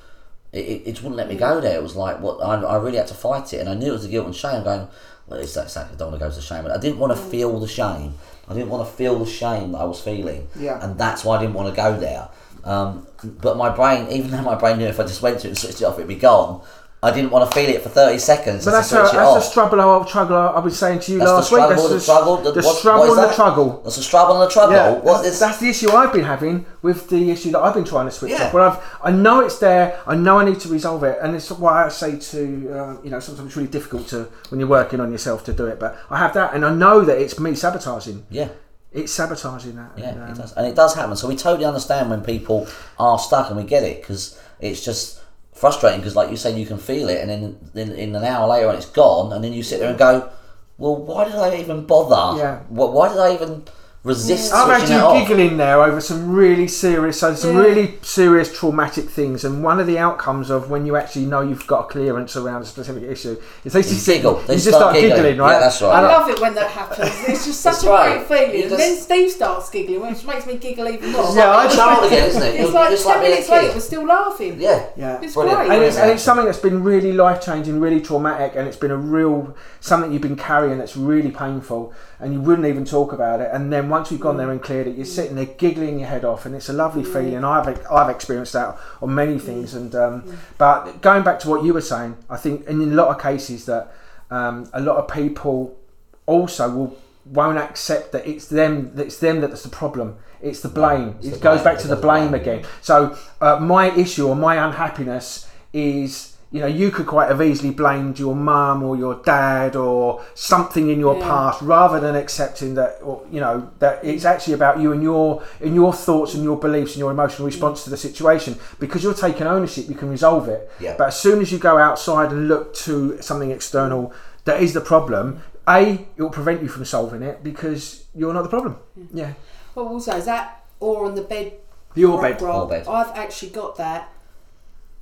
It, it, it wouldn't let me go there. It was like what I, I really had to fight it, and I knew it was the guilt and shame. Going, well, it's that exactly. I don't want to go to the shame. I didn't want to feel the shame. I didn't want to feel the shame that I was feeling, Yeah. and that's why I didn't want to go there. Um, but my brain, even though my brain knew if I just went to it and switched it off, it'd be gone. I didn't want to feel it for thirty seconds. but that's, a, that's the struggle I, struggle I was saying to you That's the last week that's the the, struggle, the- the what- struggle what and the that? struggle That's a struggle and a struggle. Yeah, what that's, is that's the issue I've been having with the issue that I've been trying to switch Yeah. off. Well, I've I know it's there. I know I need to resolve it, and it's why I say to uh, you know sometimes it's really difficult to when you're working on yourself to do it. But I have that, and I know that it's me sabotaging. yeah. it's sabotaging that. Yeah, and, um, it does, and it does happen. So we totally understand when people are stuck, and we get it because it's just frustrating. Because, like you say, you can feel it, and then in, in an hour later, and it's gone, and then you sit there and go, "Well, why did I even bother? Yeah. Wh- Why did I even resist I've had switching it you off?" giggling there over some really serious, some Yeah. really serious traumatic things, and one of the outcomes of when you actually know you've got a clearance around a specific issue is they just giggle. You They just start start giggling, giggling. right? Yeah, that's right. I And love it when that happens. It's just such a right. great feeling. You And then Steve starts giggling, which makes me giggle even more. Yeah, I It's hard again, isn't it? It's You're like just ten like minutes later, we're still laughing. Yeah, Yeah. It's Brilliant. great. and it's, and it's something that's been really life changing, really traumatic, and it's been a real something you've been carrying that's really painful, and you wouldn't even talk about it. And then once you've gone there and cleared it, you're sitting there giggling your head off, and it's a lovely feeling. I've I've experienced that on many things, and um, but going back to what you were saying, I think in a lot of cases that um, a lot of people also will won't accept that it's them that it's them that's the problem. It's the blame. It's it the goes blame. back to the blame blame. again. So uh, my issue or my unhappiness is you know you could quite have easily blamed your mum or your dad or something in your Yeah. past rather than accepting that or, you know that it's actually about you and your in your thoughts and your beliefs and your emotional response to the situation because you're taking ownership you can resolve it Yeah. but as soon as you go outside and look to something external that is the problem a it will prevent you from solving it because you're not the problem yeah Well, also, is that or on the bed? your rock bed roll? Or bed. I've actually got that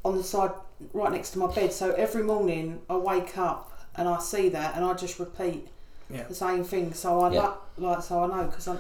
on the side right next to my bed. So every morning I wake up and I see that and I just repeat Yeah. the same thing. So I Yeah. like, like so I know because I'm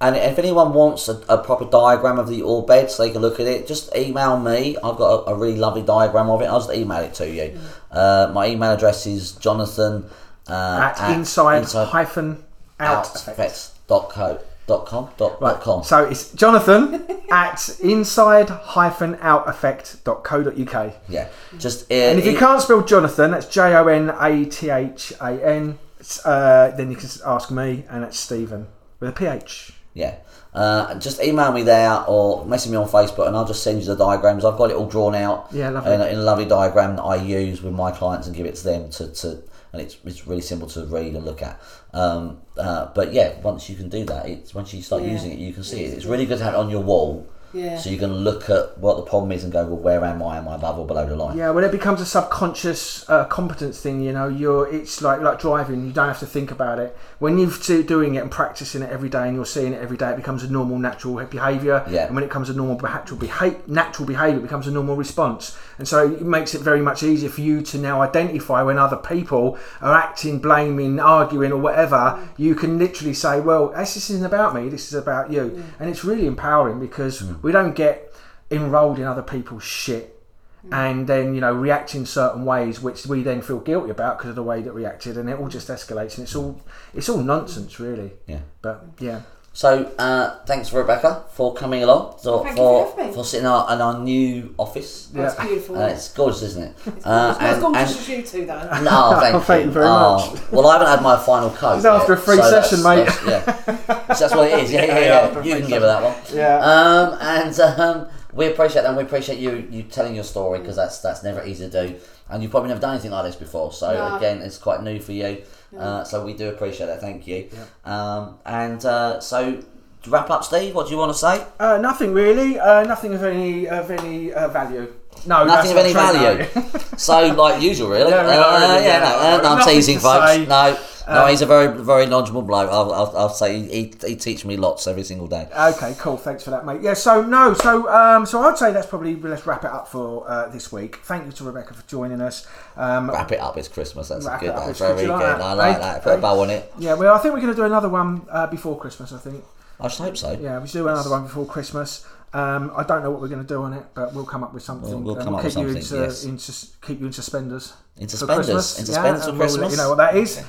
And if anyone wants a, a proper diagram of the all bed so they can look at it, just email me. I've got a, a really lovely diagram of it. I'll just email it to you. Uh, my email address is jonathan uh, at, inside, hyphen out effects. outeffects.co dot com dot, dot com. So it's Jonathan at inside hyphen out effect dot co dot uk. Yeah, just uh, And if you can't spell Jonathan, that's J O N A T H A N, uh, then you can ask me, and it's Stephen with a PH. Yeah. Uh, just email me there or message me on Facebook and I'll just send you the diagrams. I've got it all drawn out Yeah, lovely. in, a, in a lovely diagram that I use with my clients and give it to them to, to and it's, it's really simple to read and look at. Um, uh, but yeah, once you can do that, it's once you start Yeah. using it, you can see it. It's really good to have it on your wall yeah. so you can look at what the problem is and go, well, where am I? Am I above or below the line? Yeah, When it becomes a subconscious uh, competence thing. You know, you're it's like like driving. You don't have to think about it. When you're doing it and practicing it every day, and you're seeing it every day, it becomes a normal, natural behaviour. Yeah. And when it comes a normal, natural behavior, natural behaviour, it becomes a normal response. And so it makes it very much easier for you to now identify when other people are acting, blaming, arguing, or whatever. You can literally say, "Well, this isn't about me. This is about you," and it's really empowering because we don't get enrolled in other people's shit mm. and then you know react in certain ways which we then feel guilty about because of the way that reacted and it all just escalates and it's all it's all nonsense really. Yeah. but yeah So uh, thanks Rebecca for coming along, so, Thank you for for having me. for sitting in our, in our new office. That's Yeah. beautiful. Uh, it's gorgeous, isn't it? it's Uh, not as and- gorgeous and- as you two, though. No, thank, Oh, thank you very Oh, much. Well, I haven't had my final coat. It's after yet, a free so that's- session, mate. That's, yeah, so that's what it is. Yeah, yeah, Yeah, yeah. after a You free can give her that one. yeah Um, and um, we appreciate that. and We appreciate you you telling your story because that's that's never easy to do. And you've probably never done anything like this before. So No. again, it's quite new for you. Uh, so we do appreciate that. Thank you. Um, and uh, so to wrap up, Steve, what do you want to say? uh, nothing really uh, nothing of any of any uh, value no Nothing of any not value. no. so, like usual, really. Yeah, uh, no, really, yeah, yeah. no, uh, no, I'm teasing, folks. say. No, no, Um, he's a very, very knowledgeable bloke. I'll, I'll, I'll say he, he, he teaches me lots every single day. Okay, cool. Thanks for that, mate. Yeah. So no. So um. So I'd say that's probably let's wrap it up for uh, this week. Thank you to Rebecca for joining us. Um. Wrap it up. It's Christmas. That's Wrap good. up, That's very good. Like that? I like that. Put a bow on it. Yeah. Well, I think we're going to do another one uh, before Christmas. I think. I should hope so. Yeah, we should do another one before Christmas. Um, I don't know what we're going to do on it, but we'll come up with something. We'll- we'll come up with keep you something, into, yes. into keep you in suspenders. In for suspenders. In Yeah, suspenders for we'll let Christmas. you know what that is.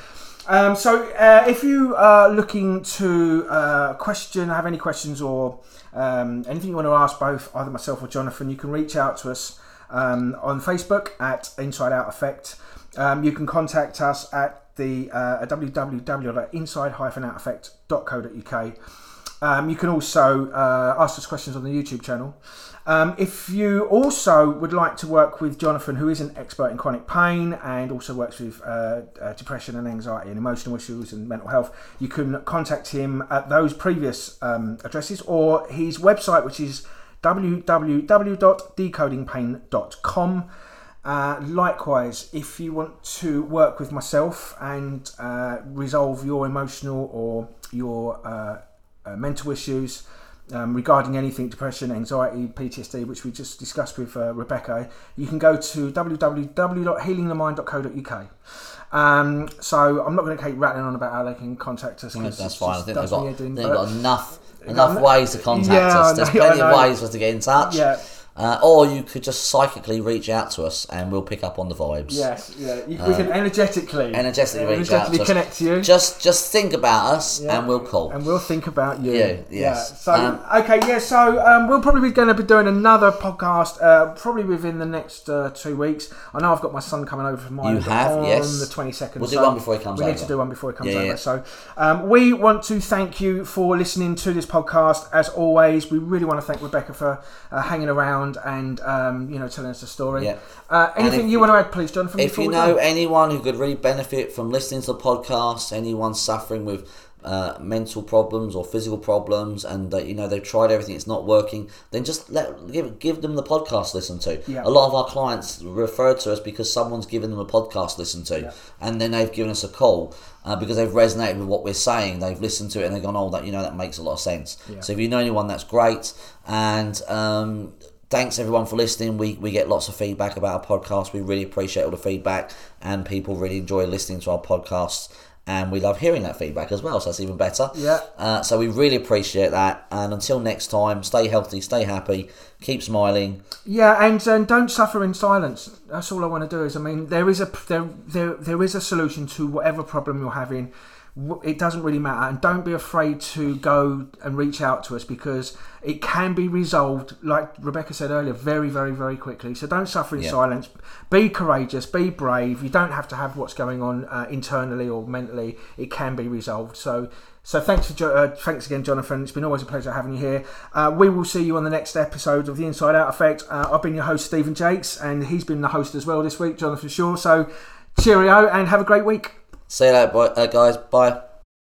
Um, so, uh, if you are looking to uh, question, have any questions or um, anything you want to ask both either myself or Jonathan, you can reach out to us um, on Facebook at Inside Out Effect. Um, you can contact us at the uh, www.inside-outeffect.co.uk. Um, you can also uh, ask us questions on the YouTube channel. Um, if you also would like to work with Jonathan, who is an expert in chronic pain and also works with uh, uh, depression and anxiety and emotional issues and mental health, you can contact him at those previous um, addresses or his website, which is www.decodingpain.com. Uh, likewise, if you want to work with myself and uh, resolve your emotional or your uh, uh mental issues, um, regarding anything depression, anxiety, PTSD, which we just discussed with uh, Rebecca, you can go to www.healingthemind.co.uk. Um, so I'm not going to keep rattling on about how they can contact us. That's fine. I think they've got, in, they've got enough enough ways to contact yeah, us. There's plenty of ways for us to get in touch. Yeah. Uh, or you could just psychically reach out to us and we'll pick up on the vibes. Yes, yeah. You, we can energetically, energetically, reach energetically out to connect us. to you. Just, just think about us yeah. and we'll call. And we'll think about you. Yeah, yes. Yeah. So, um, okay, yeah. So um, we'll probably be going to be doing another podcast, uh, probably within the next uh, two weeks. I know I've got my son coming over from. You have, on yes. the twenty second. We'll so do one before he comes. Over. We over. need to do one before he comes yeah, over. So um, we want to thank you for listening to this podcast. As always, we really want to thank Rebecca for uh, hanging around and. Um, you know, telling us a story. Yeah. Uh, anything you, want to add, please, John? If you know anyone who could really benefit from listening to the podcast, anyone suffering with uh, mental problems or physical problems, and uh, you know they've tried everything, it's not working, then just let give give them the podcast to listen to. Yeah. A lot of our clients refer to us because someone's given them a podcast to listen to, Yeah. and then they've given us a call. Uh, because they've resonated with what we're saying, they've listened to it and they've gone, "Oh, that you know that makes a lot of sense." Yeah. So if you know anyone, that's great. And um, thanks everyone for listening. We, we get lots of feedback about our podcast. We really appreciate all the feedback, and people really enjoy listening to our podcasts. And we love hearing that feedback as well, so that's even better. Yeah. Uh, so we really appreciate that. And until next time, stay healthy, stay happy, keep smiling. Yeah, and, and don't suffer in silence. That's all I want to do. Is I mean, there is a there there there is a solution to whatever problem you're having it doesn't really matter and don't be afraid to go and reach out to us because it can be resolved like rebecca said earlier very very very quickly so don't suffer in yeah. silence be courageous be brave you don't have to have what's going on uh, internally or mentally it can be resolved so so thanks for uh, thanks again, Jonathan. It's been always a pleasure having you here. Uh, we will see you on the next episode of the Inside Out Effect. Uh, I've been your host, Stephen Jakes, and he's been the host as well this week, Jonathan Shaw. So cheerio and have a great week. See you later, boy, uh, guys. Bye.